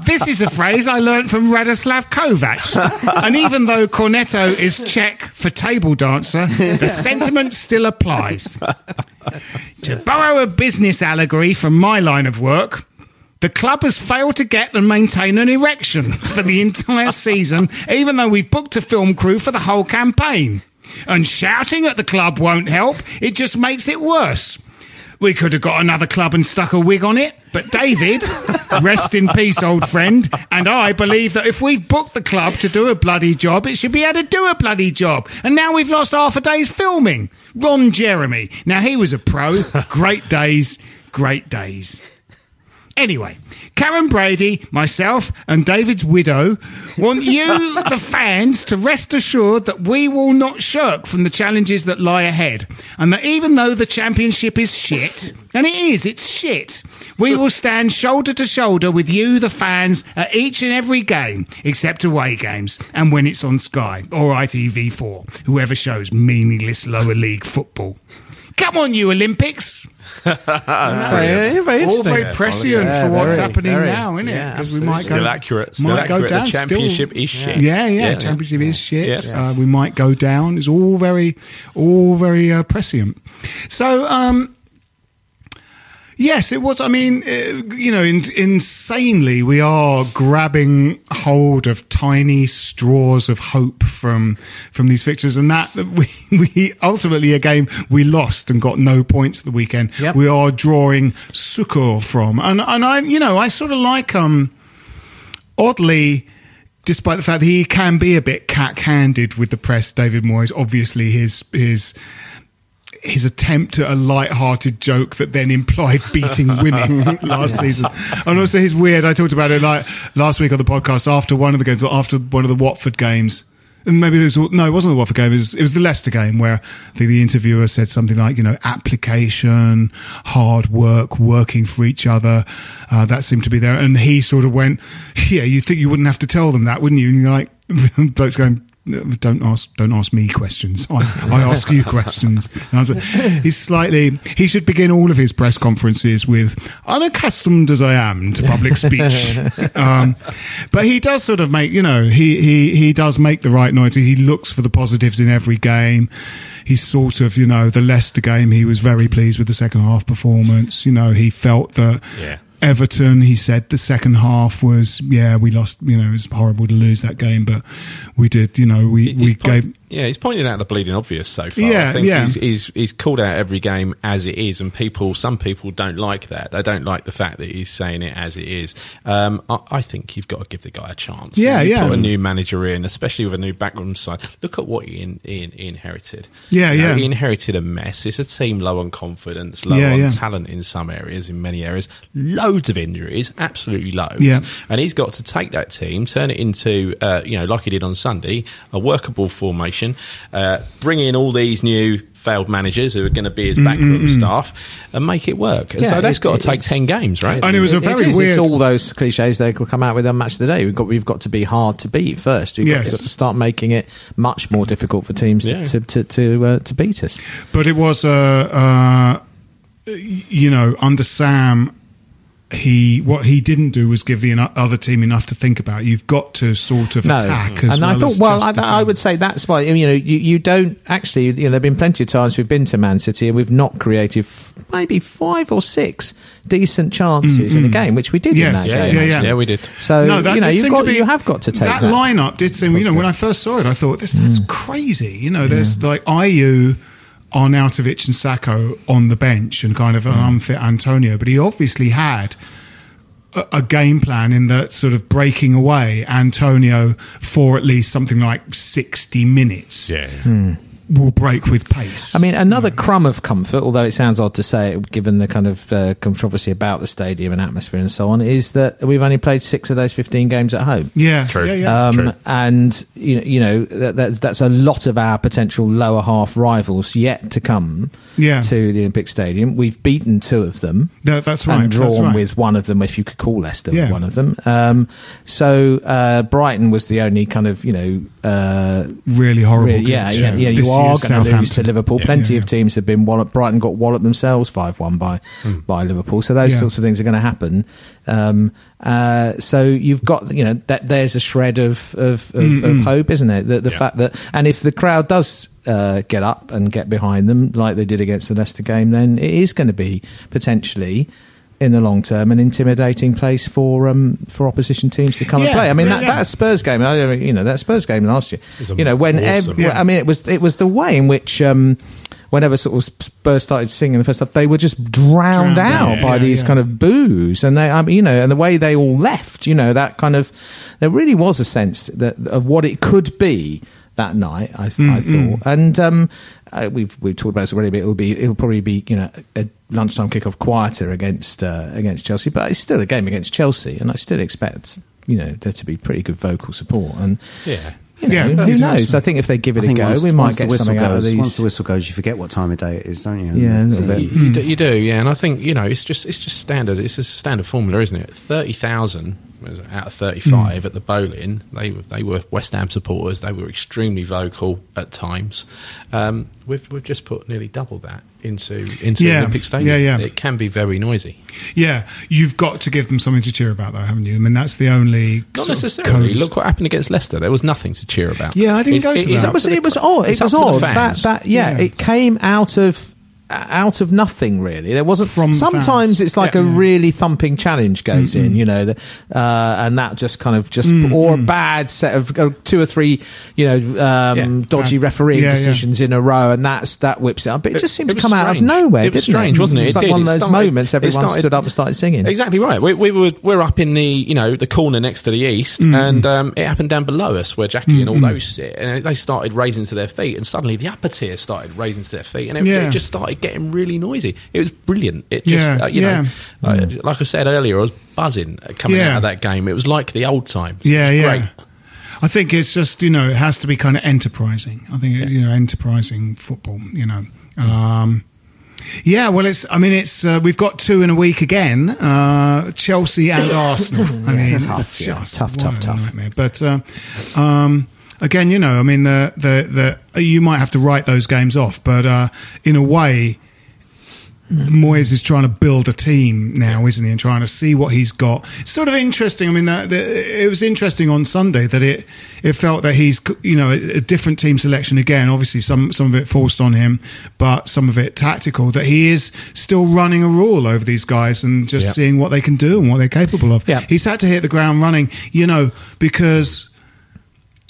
this is a phrase I learnt from Radoslav Kovac. and even though cornetto is Czech for table dancer, the sentiment still applies. to borrow a business allegory from my line of work, the club has failed to get and maintain an erection for the entire season, even though we've booked a film crew for the whole campaign. And shouting at the club won't help, it just makes it worse. We could have got another club and stuck a wig on it, but David, rest in peace, old friend, and I believe that if we've booked the club to do a bloody job, it should be able to do a bloody job. And now we've lost half a day's filming. Ron Jeremy. Now he was a pro. Great days, great days. Anyway, Karren Brady, myself, and David's widow want you, the fans, to rest assured that we will not shirk from the challenges that lie ahead. And that even though the championship is shit, and it is, it's shit, we will stand shoulder to shoulder with you, the fans, at each and every game, except away games, and when it's on Sky or ITV4, whoever shows meaningless lower league football. Come on, you Olympics! Very, very All very prescient Yeah, for what's very, happening very. now, isn't it? Because we might Still go accurate. Still might go accurate. down. The championship still. is shit. Yeah, yeah, Yeah. championship is shit. Yes. Uh, we might go down. It's all very, all very uh, prescient. So, um, Yes, it was. I mean, uh, you know, in, insanely, we are grabbing hold of tiny straws of hope from from these fixtures, and that we we ultimately a game we lost and got no points at the weekend. Yep. We are drawing succour from, and and I, you know, I sort of like um, oddly. Despite the fact that he can be a bit cack-handed with the press, David Moyes, obviously his his his attempt at a light-hearted joke that then implied beating women last season, and also his weird. I talked about it like last week on the podcast after one of the games, or after one of the Watford games. And maybe it was no, it wasn't the Watford game. It was, it was the Leicester game where I think the interviewer said something like, you know, application, hard work, working for each other. Uh, that seemed to be there, and he sort of went, "Yeah, you think you wouldn't have to tell them that, wouldn't you?" And you're like, bloke's going, don't ask don't ask me questions. I, I ask you questions. And I was he's slightly he should begin all of his press conferences with unaccustomed as I am to public speech. Um, but he does sort of make you know he, he he does make the right noise. He looks for the positives in every game. He's sort of you know the Leicester game he was very pleased with the second half performance. You know he felt that Yeah. Everton, he said the second half was, yeah, we lost, you know, it was horrible to lose that game, but we did, you know, we, He's we point- gave, yeah, he's pointed out the bleeding obvious so far. Yeah, I think yeah. he's, he's he's called out every game as it is, and people, some people don't like that. They don't like the fact that he's saying it as it is. Um, I, I think you've got to give the guy a chance. Yeah, You yeah. Put a new manager in, especially with a new backroom side. Look at what he, in, he, he inherited. Yeah, You know, yeah. He inherited a mess. It's a team low on confidence, low Yeah, on yeah. talent in some areas, in many areas, loads of injuries, absolutely loads. Yeah. And he's got to take that team, turn it into, uh, you know, like he did on Sunday, a workable formation, uh, bring in all these new failed managers who are going to be his backroom staff and make it work. And Yeah, so that's it- got to take 10 games, right? And it was a very is, weird- It's all those cliches they could come out with on match of the day. We've got we've got to be hard to beat first. We've, got, Yes. we've got to start making it much more difficult for teams Yeah. to to to, uh, to beat us. but it was, uh, uh, you know, under Sam, he, what he didn't do was give the other team enough to think about. You've got to sort of attack as and well I thought, as well, I. I would say that's why you know you, you don't actually. You know, there've been plenty of times we've been to Man City and we've not created f- maybe five or six decent chances in a game, which we did Yes, in that yeah, game. yeah, yeah. actually. Yeah, we did. So No, you know, you've got to be- you have got to take that. that lineup did seem. You know, when I first saw it, I thought this that's Mm. crazy. You know, there's like Ayew, Arnautovic, and Sakho on the bench, and kind of an Mm. unfit Antonio. But he obviously had a, a game plan in that sort of breaking away Antonio for at least something like sixty minutes. Yeah. Will break with pace. I mean, another crumb of comfort, although it sounds odd to say it, given the kind of uh, controversy about the stadium and atmosphere and so on, is that we've only played six of those 15 games at home. yeah, True. yeah, yeah. Um, True. and you know, you know that, that's that's a lot of our potential lower half rivals yet to come Yeah. to the Olympic Stadium. We've beaten two of them. That- that's right, And drawn right. with one of them, if you could call Leicester Yeah. one of them. Um, so uh, Brighton was the only kind of you know uh, really horrible. really- yeah, glitch, yeah, yeah. This You are going to lose to. Liverpool. Yeah, Plenty yeah, of teams have been walloped. Brighton got walloped themselves five one by by Liverpool. So those Yeah. sorts of things are going to happen. Um, uh, so you've got you know that there's a shred of of, of, of hope, isn't it? The, the fact that and if the crowd does. Uh, get up and get behind them like they did against the Leicester game, then it is going to be potentially in the long term an intimidating place for um, for opposition teams to come and play. I mean yeah, that, yeah. that Spurs game, I you know that Spurs game last year. You know when awesome. ev- Yeah. I mean it was it was the way in which. Um, Whenever sort of Spurs started singing the first stuff, they were just drowned, Drowned out out, by yeah, these yeah. kind of boos, and they, I mean, you know, and the way they all left, you know, that kind of, there really was a sense that of what it could be that night. I, Mm, I thought, and um, uh, we've we've talked about this already, but it'll be it'll probably be you know a lunchtime kickoff quieter against uh, against Chelsea, but it's still a game against Chelsea, and I still expect you know there to be pretty good vocal support, and Yeah. You know, Yeah, who knows? so. I think if they give it I a go, once, we might get the whistle something goes, out of these. Once the whistle goes, you forget what time of day it is, don't you? yeah, a little bit. You, you, do, you do, yeah, and I think you know it's just it's just standard. It's a standard formula, isn't it? Thirty thousand out of thirty-five Hmm. at the Boleyn. They were- they were West Ham supporters. They were extremely vocal at times. Um, we've we've just put nearly double that into into Yeah, Olympic Stadium. yeah, yeah. It can be very noisy. Yeah, you've got to give them something to cheer about, though, haven't you? I mean, that's the only Not necessarily. Look what happened against Leicester. There was nothing to cheer about. Yeah, I didn't It's- go to it that. is It was, to it was cr- odd. It was up to the odd. That, that, yeah, Yeah. it came out of out of nothing really. There wasn't. From sometimes fans. it's like Yeah. a really thumping challenge goes in, you know, the, uh, and that just kind of just or a bad set of uh, two or three, you know, um, Yeah. dodgy refereeing yeah, yeah. decisions in a row, and that's that whips it up. But it, It- just seemed it to come out of nowhere. It was didn't strange, wasn't it? It was It like did. one of those started- moments everyone started- stood up and started singing. Exactly right. We, we were we're up in the you know the corner next to the east, and um, it happened down below us where Jackie and all those sit, and they started raising to their feet, and suddenly the upper tier started raising to their feet, and it, Yeah. it just started getting really noisy. It was brilliant. It just Yeah, uh, you yeah. know, uh, like I said earlier, I was buzzing uh, coming Yeah. out of that game. It was like the old times. Yeah, yeah. great. I think it's just you know it has to be kind of enterprising. I think it, you know enterprising football. You know. Um, yeah, well, it's. I mean, it's. Uh, we've got two in a week again. Uh, Chelsea and Arsenal. I mean, it's tough, yeah. Tough, tough, tough. nightmare. But uh, um, again, you know, I mean, the the the you might have to write those games off, but uh, in a way, Moyes is trying to build a team now, isn't he? And trying to see what he's got. It's sort of interesting. I mean, the, the, it was interesting on Sunday that it it felt that he's you know a, a different team selection again. Obviously, some some of it forced on him, but some of it tactical. That he is still running a rule over these guys and just Yeah. seeing what they can do and what they're capable of. Yeah. He's had to hit the ground running, you know, because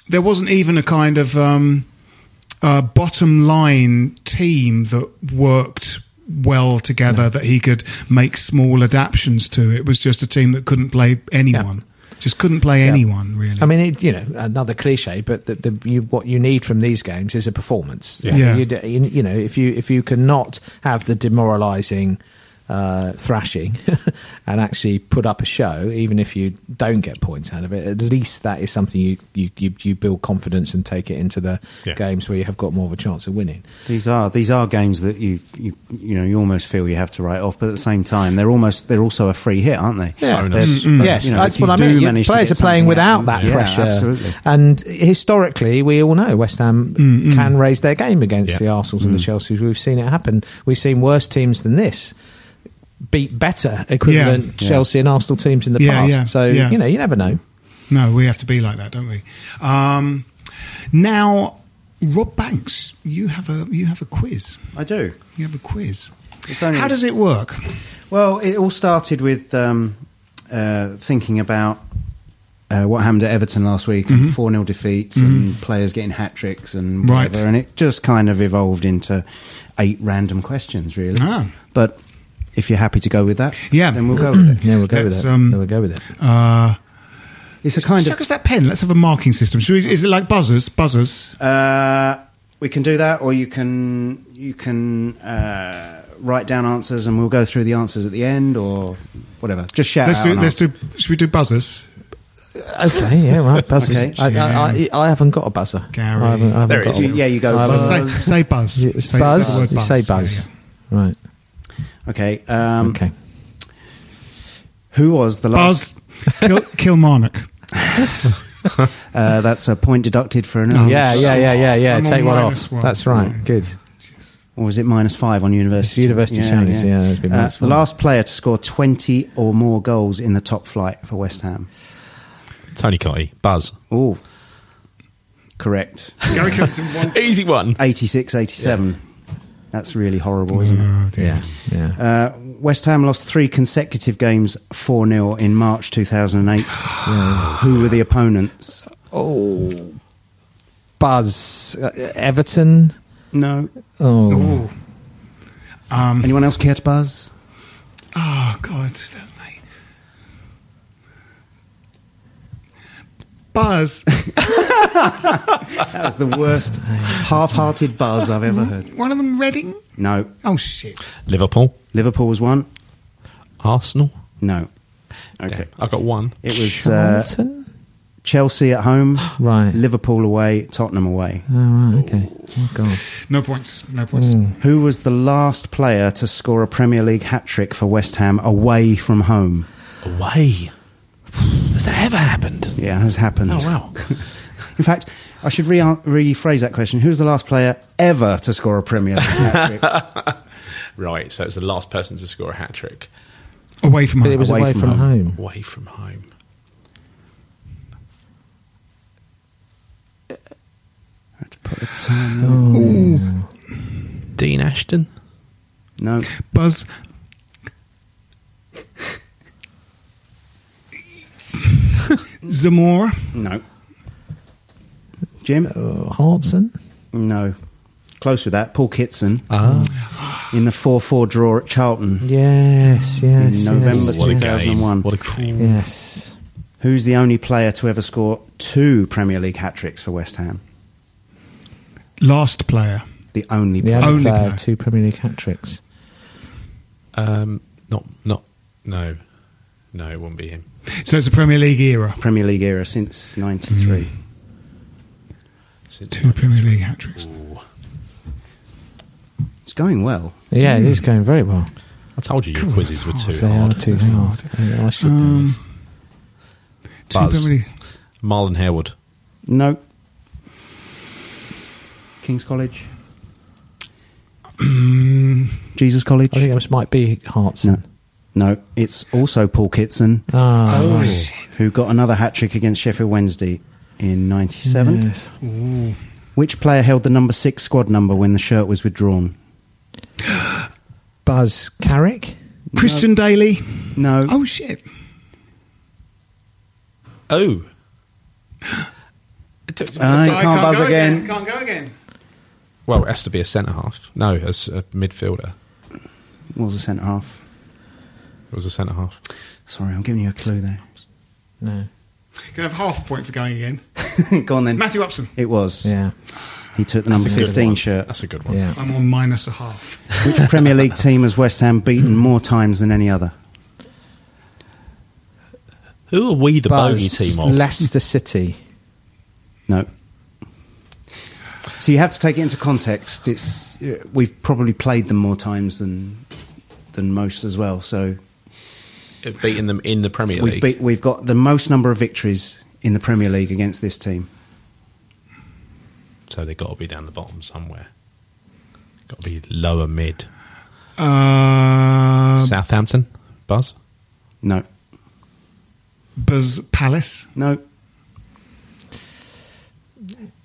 there wasn't even a kind of um, uh, bottom line team that worked well together that he could make small adaptations to. It was just a team that couldn't play anyone. Just couldn't play anyone really. I mean, it, you know, another cliche, but the, the, you, what you need from these games is a performance. Yeah. You, you, you know, if you if you cannot have the demoralising uh, thrashing and actually put up a show, even if you don't get points out of it, at least that is something you you, you, you build confidence and take it into the Yeah. games where you have got more of a chance of winning. These are these are games that you you you know you almost feel you have to write off, but at the same time they're almost they're also a free hit, aren't they? Yeah. Bonus. They're- yes, you know, that's what I mean. You- Players are playing without that Yeah, pressure. absolutely. And historically, we all know West Ham can raise their game against Yeah. the Arsenals and the Chelseas. We've seen it happen. We've seen worse teams than this beat better equivalent Yeah. Chelsea and Arsenal teams in the Yeah, past. yeah, so, yeah. you know, you never know. no, we have to be like that, don't we? Um, now, Rob Banks, you have a you have a quiz. I do. You have a quiz. It's only- How does it work? Well, it all started with um, uh, thinking about uh, what happened at Everton last week and 4 0 defeats and players getting hat tricks and Mm-hmm. Right. whatever. And it just kind of evolved into eight random questions, really. Ah. But if you're happy to go with that, Yeah. then we'll go with it. Yeah, we'll go Let's, with it. um, Yeah, we'll go with it. Uh, It's a kind check of. us that pen. Let's have a marking system. Should we, is it like buzzers? Buzzers. Uh, we can do that, or you can you can uh, write down answers, and we'll go through the answers at the end, or whatever. Just shout Let's out. do. an Let's answer. do. Should we do buzzers? Okay, yeah, right. Buzzers. Okay. I, I, I, I haven't got a buzzer. Gary. I haven't, I haven't There it got is. a- Yeah, you go. I say, say buzz. You- Say- buzz? Say, the word You say buzz. Yeah, Right. Okay. Um, okay. Who was the last? Buzz. Kill, Kilmarnock. uh, that's a point deducted for an Oh, yeah, yeah, yeah, yeah, yeah. I'm on Take one off. one. That's right. Good. Or was it minus five on university? It's university charities, yeah, there's been Uh, the last player to score 20 or more goals in the top flight for West Ham. Tony Cottee, Buzz. Oh, correct. Gary Kimpton won. Easy one. 86 87. That's really horrible, isn't it? Oh, dear. Yeah, yeah. Uh, West Ham lost three consecutive games 4 0 in March 2008. Who were the opponents? Oh, Buzz, uh, Everton. No. Oh, Ooh. Anyone else care to buzz? Oh, God, 2008. Buzz. That was the worst half hearted buzz I've ever heard. One of them Reading? No. Oh, shit. Liverpool, Liverpool was one? Arsenal. No. Okay. Yeah, I've got one. It was uh, Charlton. Chelsea at home, right. Liverpool away, Tottenham away. Oh, right. Okay. Oh God. No points. No points. Who was the last player to score a Premier League hat trick for West Ham away from home? Away. Has that ever happened? Yeah, it has happened. Oh wow. In fact, I should re- rephrase that question. Who's the last player ever to score a Premier League hat trick? right. So it's the last person to score a hat trick Away from But it home. was Away away, from from, home. home. away from home. Put a time- oh. Dean Ashton. No. Buzz. Zamora. No. Jim? Uh, Hartson. No. Close with that. Paul Kitson Ah. in the 4 4 draw at Charlton Yes. Yes. in November yes, What a game. 2001. What a game. Yes. Who's the only player to ever score two Premier League hat tricks for West Ham? Last player. The only player. only, Only player, player. two Premier League hat tricks. Um, not, not, no, no, it wouldn't be him. So it's a Premier League era. Premier League era since 93. Hmm. Since Two Premier League hat tricks. It's going well. Yeah, it hmm. is going very well. I told you your quizzes were too They are hard. too That's hard. Yeah, I should Um, know this. Two Buzz. Premier League. Marlon Harewood. No. King's College. Hmm. Jesus College. I think this might be Hartson. No. No, it's also Paul Kitson, Ah, oh, um, right. who got another hat trick against Sheffield Wednesday in 97. Yes. Mm. Which player held the number six squad number when the shirt was withdrawn? Buzz Carrick. Christian Dailly. No. Oh, shit. Oh. Uh, you can't buzz again. Can't go again. well, it has to be a centre half. No, as a midfielder. It was a centre half. It was a centre half. Sorry, I'm giving you a clue there. No. Can I have half a point for going again? Go on then. Matthew Upson. It was. Yeah. He took the That's number 15 one. shirt. That's a good one. Yeah. I'm on minus a half. Which Premier League team has West Ham beaten more times than any other? Who are we the bogey team of? Leicester City. No. So you have to take it into context. It's uh, we've probably played them more times than than most as well. So Beating them in the Premier we've League. beat, we've got the most number of victories in the Premier League against this team. so they've got to be down the bottom somewhere. Got to be lower mid. Uh, Southampton? Buzz? No, Buzz Palace. no.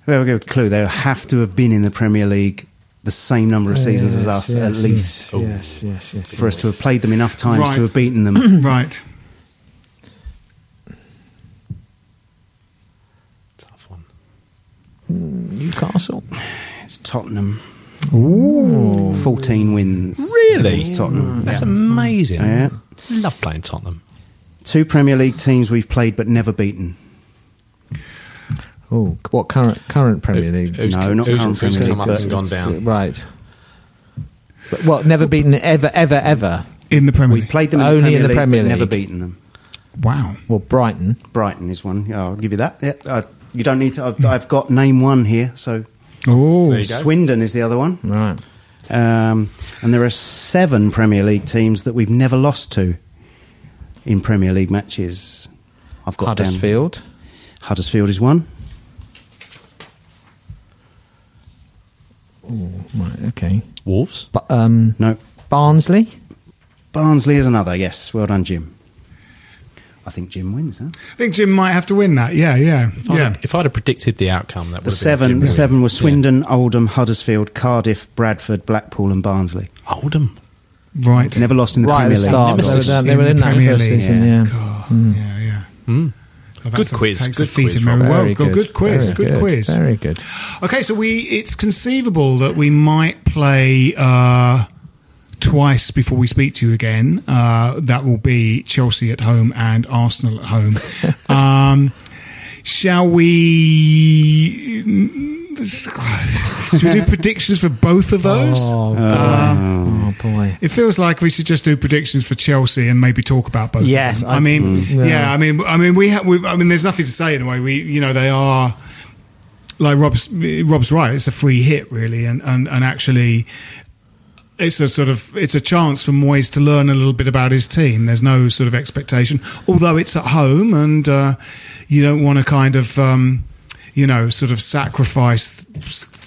There we go. Clue. They have to have been in the Premier League the same number of seasons as us, Yes, at yes, least, Yes, yes, yes. for us to have played them enough times Right. to have beaten them. Right. Tough one. Newcastle. it's Tottenham. Ooh. 14 wins. Really? It's Tottenham. Mm, that's amazing. Yeah. Love playing Tottenham. Two Premier League teams we've played but never beaten. Oh, what current current Premier League? Who's- No, not who's- current who's Premier come League, up but- and gone down? Right. But what? Never beaten ever, ever, ever. In the Premier League. We've played them in Only the Premier in the League, Premier but never beaten them. Wow. Well, Brighton. Brighton is one. Yeah, I'll give you that. Yeah, uh, you don't need to. I've, I've got name one here. So Oh. There you go. Swindon is the other one. Right. Um, and there are seven Premier League teams that we've never lost to in Premier League matches. I've got down- Huddersfield. Huddersfield is one. Right, okay. Wolves. But um, No. Barnsley. Barnsley is another. Yes, well done, Jim. I think Jim wins. Huh? I think Jim might have to win that. Yeah, yeah, If I'd, yeah. have, if I'd have predicted the outcome, that The would seven, the seven was Swindon, Oldham, Huddersfield, Cardiff, Bradford, Blackpool, and Barnsley. Oldham. Right. Never lost in the right Premier League. start. They were, lost they in were the in that Premier first League. season, yeah. God, yeah, yeah. Mm. Oh, Good quiz, Takes good the quiz, in very well. Very Good, good quiz. Very Good, quiz. Very good. Okay, so we it's conceivable that we might play uh, twice before we speak to you again. Uh, that will be Chelsea at home and Arsenal at home. um, shall we? Should we do predictions for both of those? Oh, Um, oh boy. It feels like we should just do predictions for Chelsea and maybe talk about both. of Yes, them. I- I, mean, Mm. yeah, I mean, I mean, we have. We, I mean, there's nothing to say in a way. We, you know, they are like Rob's. Rob's right. It's a free hit, really, and and and actually. It's a sort of it's a chance for Moyes to learn a little bit about his team. There's no sort of expectation, although it's at home, and uh, you don't want to kind of um, you know sort of sacrifice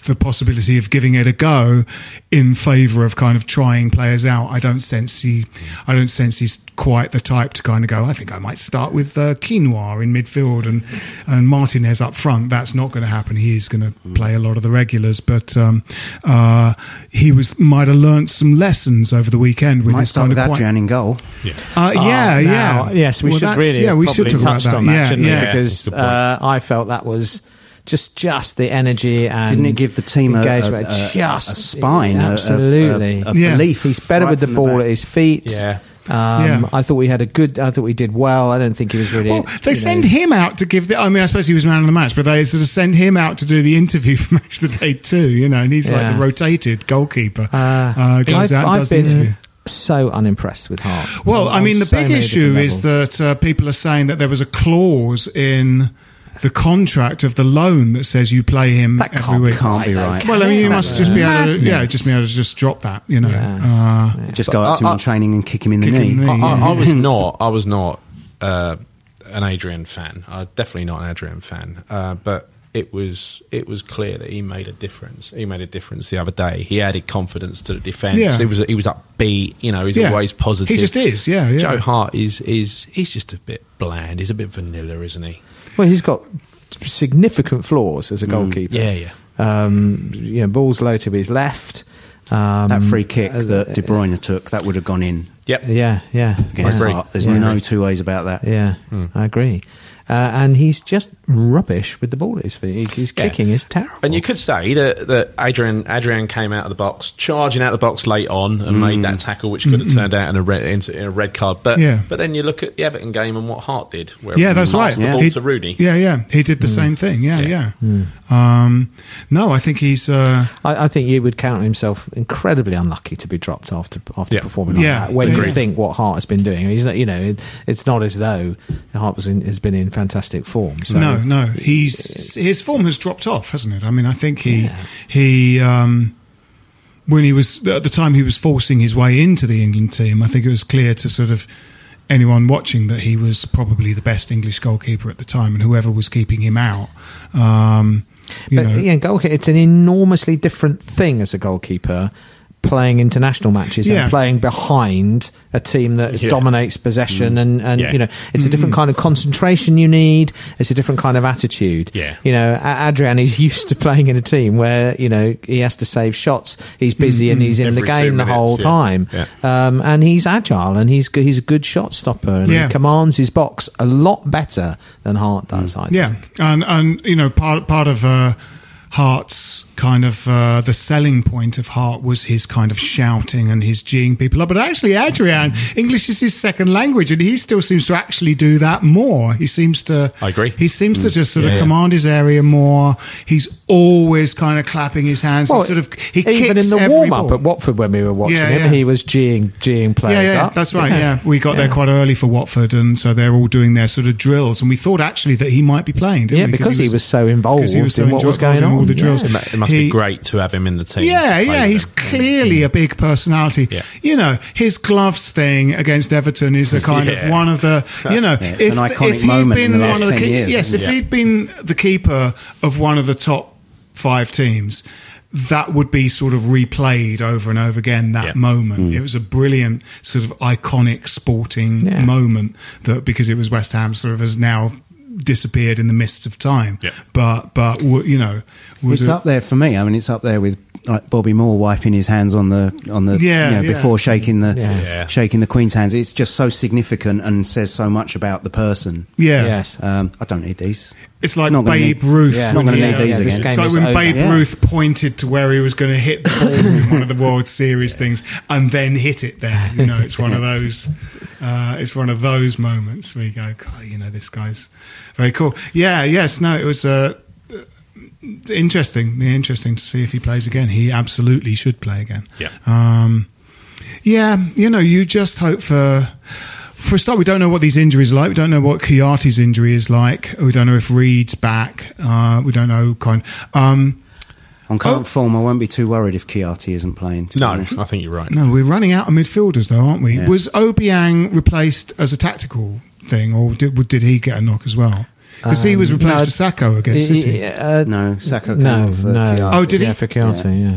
the possibility of giving it a go in favour of kind of trying players out. I don't sense he, I don't sense he's quite the type to kind of go. I think I might start with uh, Quina in midfield and and Martinez up front. That's not going to happen. He's going to play a lot of the regulars, but um, uh, he was might have learnt some lessons over the weekend with Might start kind with of quite- Adrian in goal. Yeah, uh, yeah, Oh, yeah. now- Yes, we Well, should really. Yeah, we should talk touched about that. on that, yeah, shouldn't yeah. we? Because uh, I felt that was just just the energy and Didn't it give the team a, a, engagement. a- just a spine, a- a- absolutely. a, a Yeah. belief? He's better right with the ball back. at his feet. Yeah. Um, Yeah. I thought we had a good. I thought we did well. I don't think he was really. Well, they send know- him out to give the. I mean, I suppose he was man of the match, but they sort of send him out to do the interview for match of the day too. You know, and he's like the rotated goalkeeper. Uh, Uh, goes I've, out and I've does the interview. been so unimpressed with Hart. Well, On I mean, the so big issue is that uh, people are saying that there was a clause in the contract of the loan that says you play him That every can't be week. Can't be right. Well, I mean, you That's must just be able to, yeah, just be able to just drop that, you know. Yeah. Uh, Just go up to him I- in training and kick him in the knee. in the knee. I, I, I was not. I was not uh, an Adrian fan. Uh, definitely not an Adrian fan. Uh, but it was it was clear that he made a difference. He made a difference the other day. He added confidence to the defence. Yeah. He was he was upbeat. You know, he's Yeah. always positive. He just is, yeah, yeah. Joe Hart is is he's just a bit bland. He's a bit vanilla, isn't he? Well, he's got significant flaws as a goalkeeper. Yeah, yeah. Um, you know, balls low to his left. Um, That free kick uh, that De Bruyne took, that would have gone in Yep. Yeah, yeah. against yeah. Hart. There's Yeah. no two ways about that. Yeah, I agree. Uh, and he's just rubbish with the ball at his feet. He- His Yeah. kicking is terrible. And you could say that, that Adrian Adrian came out of the box, charging out of the box late on, and made that tackle, which could have turned out in a red into in a red card. But Yeah. but then you look at the Everton game and what Hart did, where yeah, that's right. the Yeah. ball He- to Rooney. Yeah, yeah. He did the same thing. Yeah, yeah. Um, no, I think he's. Uh, I, I think you would count himself incredibly unlucky to be dropped after after Yeah. performing like Yeah, that. When you agreed. think what Hart has been doing, he's not- you know it, it's not as though Hart in, has been in fantastic form. So no, no. He's his form has dropped off, hasn't it? I mean, I think he he um, when he was at the time he was forcing his way into the England team. I think it was clear to sort of anyone watching that he was probably the best English goalkeeper at the time, and whoever was keeping him out. Um, you but know, yeah, goalkeeper, it's an enormously different thing as a goalkeeper playing international matches Yeah. and playing behind a team that Yeah. dominates possession and, and Yeah. you know it's a different kind of concentration you need it's a different kind of attitude Yeah. you know Adrian is used to playing in a team where you know he has to save shots he's busy and he's in Every the two game the whole yeah. time Yeah. um, and he's agile and he's he's a good shot stopper and Yeah. he commands his box a lot better than Hart does I think. Yeah, and and you know part part of uh, Hart's kind of uh, the selling point of Hart was his kind of shouting and his geeing people up. But actually, Adrian English is his second language, and he still seems to actually do that more. He seems to. I agree. He seems to just sort Yeah, of yeah. command his area more. He's always kind of clapping his hands. Well, he sort of he even kicks in the warm up at Watford when we were watching Yeah, him, yeah. he was geeing geeing players Yeah, yeah, up. that's right. Yeah, we got there quite early for Watford, and so they're all doing their sort of drills, and we thought actually that he might be playing. Didn't Yeah, we? because he was so involved 'cause he was so in what was going on. all the drills. It it must He- be great to have him in the team. Yeah, yeah, he's him. clearly a big personality. Yeah. You know, his gloves thing against Everton is a kind Yeah. of one of the, you know, Yeah, it's an iconic he'd moment in been the one of the 10 key- years, yes, if it? he'd been the keeper of one of the top five teams, that would be sort of replayed over and over again. That Yeah. moment, Mm. it was a brilliant sort of iconic sporting Yeah. moment that because it was West Ham, sort of has now disappeared in the mists of time. Yeah. But but you know, was It's a- up there for me. I mean, it's up there with like Bobby Moore wiping his hands on the on the Yeah, you know, yeah. before shaking the Yeah. Yeah. shaking the Queen's hands. It's just so significant and says so much about the person. yeah. Yes. Um, I don't need these. It's like Not Babe need- Ruth. Yeah. Not when going to need these yeah, again. game It's like when over. Babe Yeah. Ruth pointed to where he was going to hit the ball in one of the World Series things, and then hit it there. You know, it's one of those. Uh, it's one of those moments where you go, God, you know, this guy's very cool. Yeah, yes, no, it was uh, interesting. Interesting to see if he plays again. He absolutely should play again. Yeah. Um, yeah, you know, you just hope for. For a start, we don't know what these injuries are like. We don't know what Kouyaté's injury is like. We don't know if Reid's back. Uh, we don't know kind. Um, On current Oh. form, I won't be too worried if Kouyaté isn't playing. No, honest. I think you're right. no, we're running out of midfielders, though, aren't we? Yeah. Was Obiang replaced as a tactical thing, or did, did he get a knock as well? Because he was Um, replaced no, for Sakho against Y- City. uh, No, Sakho came no, for no. Chiari. Oh, did he? Yeah, for Chianti, yeah.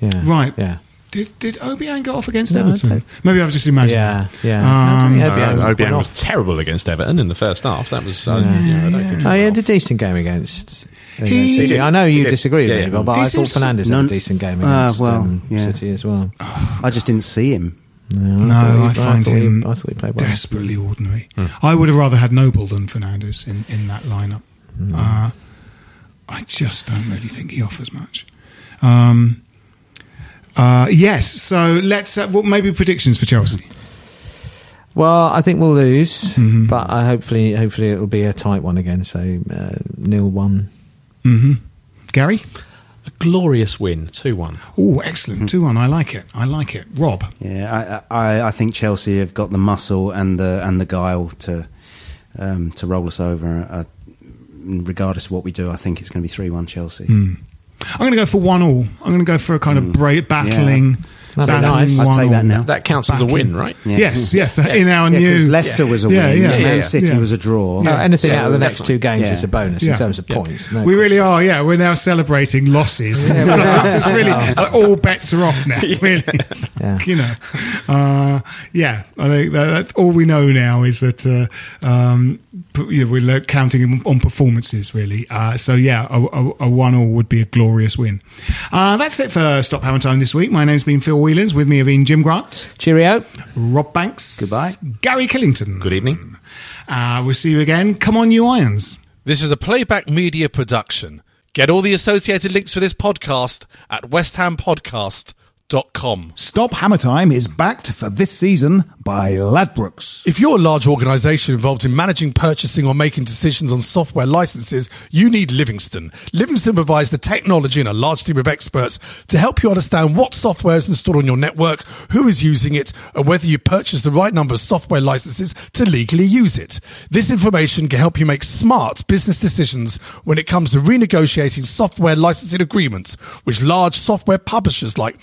yeah. Right. Yeah. Did did Obiang go off against No, Everton? okay. Maybe I've just imagined. Yeah, that. yeah. Um, No, I Uh, Obiang went Obiang was off. terrible against Everton in the first half. That was. Uh, Yeah. yeah, I don't think Oh, he he had a decent game against. Against He- City. did. I know you disagree with Yeah, me, yeah. but He I thought to- Fernandes had a decent game against well, um, yeah. City as well. I just didn't see him. No, No, thought I find thought him He, I thought he played well. desperately ordinary. I would have rather had Noble than Fernandes in, in that lineup. Uh, I just don't really think he offers much. Um, uh, yes, so let's uh, well, maybe predictions for Chelsea. Well, I think we'll lose, Mm-hmm. but I hopefully, hopefully it'll be a tight one again. So uh, nil one. Hmm Gary? A glorious win, 2 1. Oh, excellent. 2 1. I like it. I like it. Rob? Yeah, I, I, I think Chelsea have got the muscle and the and the guile to um, to roll us over. Uh, regardless of what we do, I think it's going to be three one Chelsea. Hmm. I'm going to go for 1 all. I'm going to go for a kind of bra- battling. That'd be battling nice. I'd one take that now. That counts as a win, right? Yeah. Yes, yes. In our Yeah, new. because Leicester was a Yeah, win. yeah. Man Yeah, yeah. City Yeah. was a draw. No, anything Yeah, out of the next two games Yeah. is a bonus Yeah. in terms of Yeah. points. No we really are, yeah. We're now celebrating losses. so it's really like, all bets are off now. Really, like, Yeah. you know. Uh, yeah, I think that, that's all we know now is that uh, um, p- you know, we're counting on performances really. Uh, so yeah, a, a, a one all would be a glorious win. Uh, that's it for Stop Hammer Time this week. My name's been Phil Whelans. With me have been Jim Grant, Cheerio. Rob Banks, Goodbye. Gary Killington. Good evening. Uh, we'll see you again. Come on, you irons. This is a playback media production. Get all the associated links for this podcast at westhampodcast.com. Stop Hammer Time is backed for this season by Ladbrokes. If you're a large organization involved in managing, purchasing, or making decisions on software licenses, you need Livingston. Livingston provides the technology and a large team of experts to help you understand what software is installed on your network, who is using it, and whether you purchase the right number of software licenses to legally use it. This information can help you make smart business decisions when it comes to renegotiating software licensing agreements with large software publishers like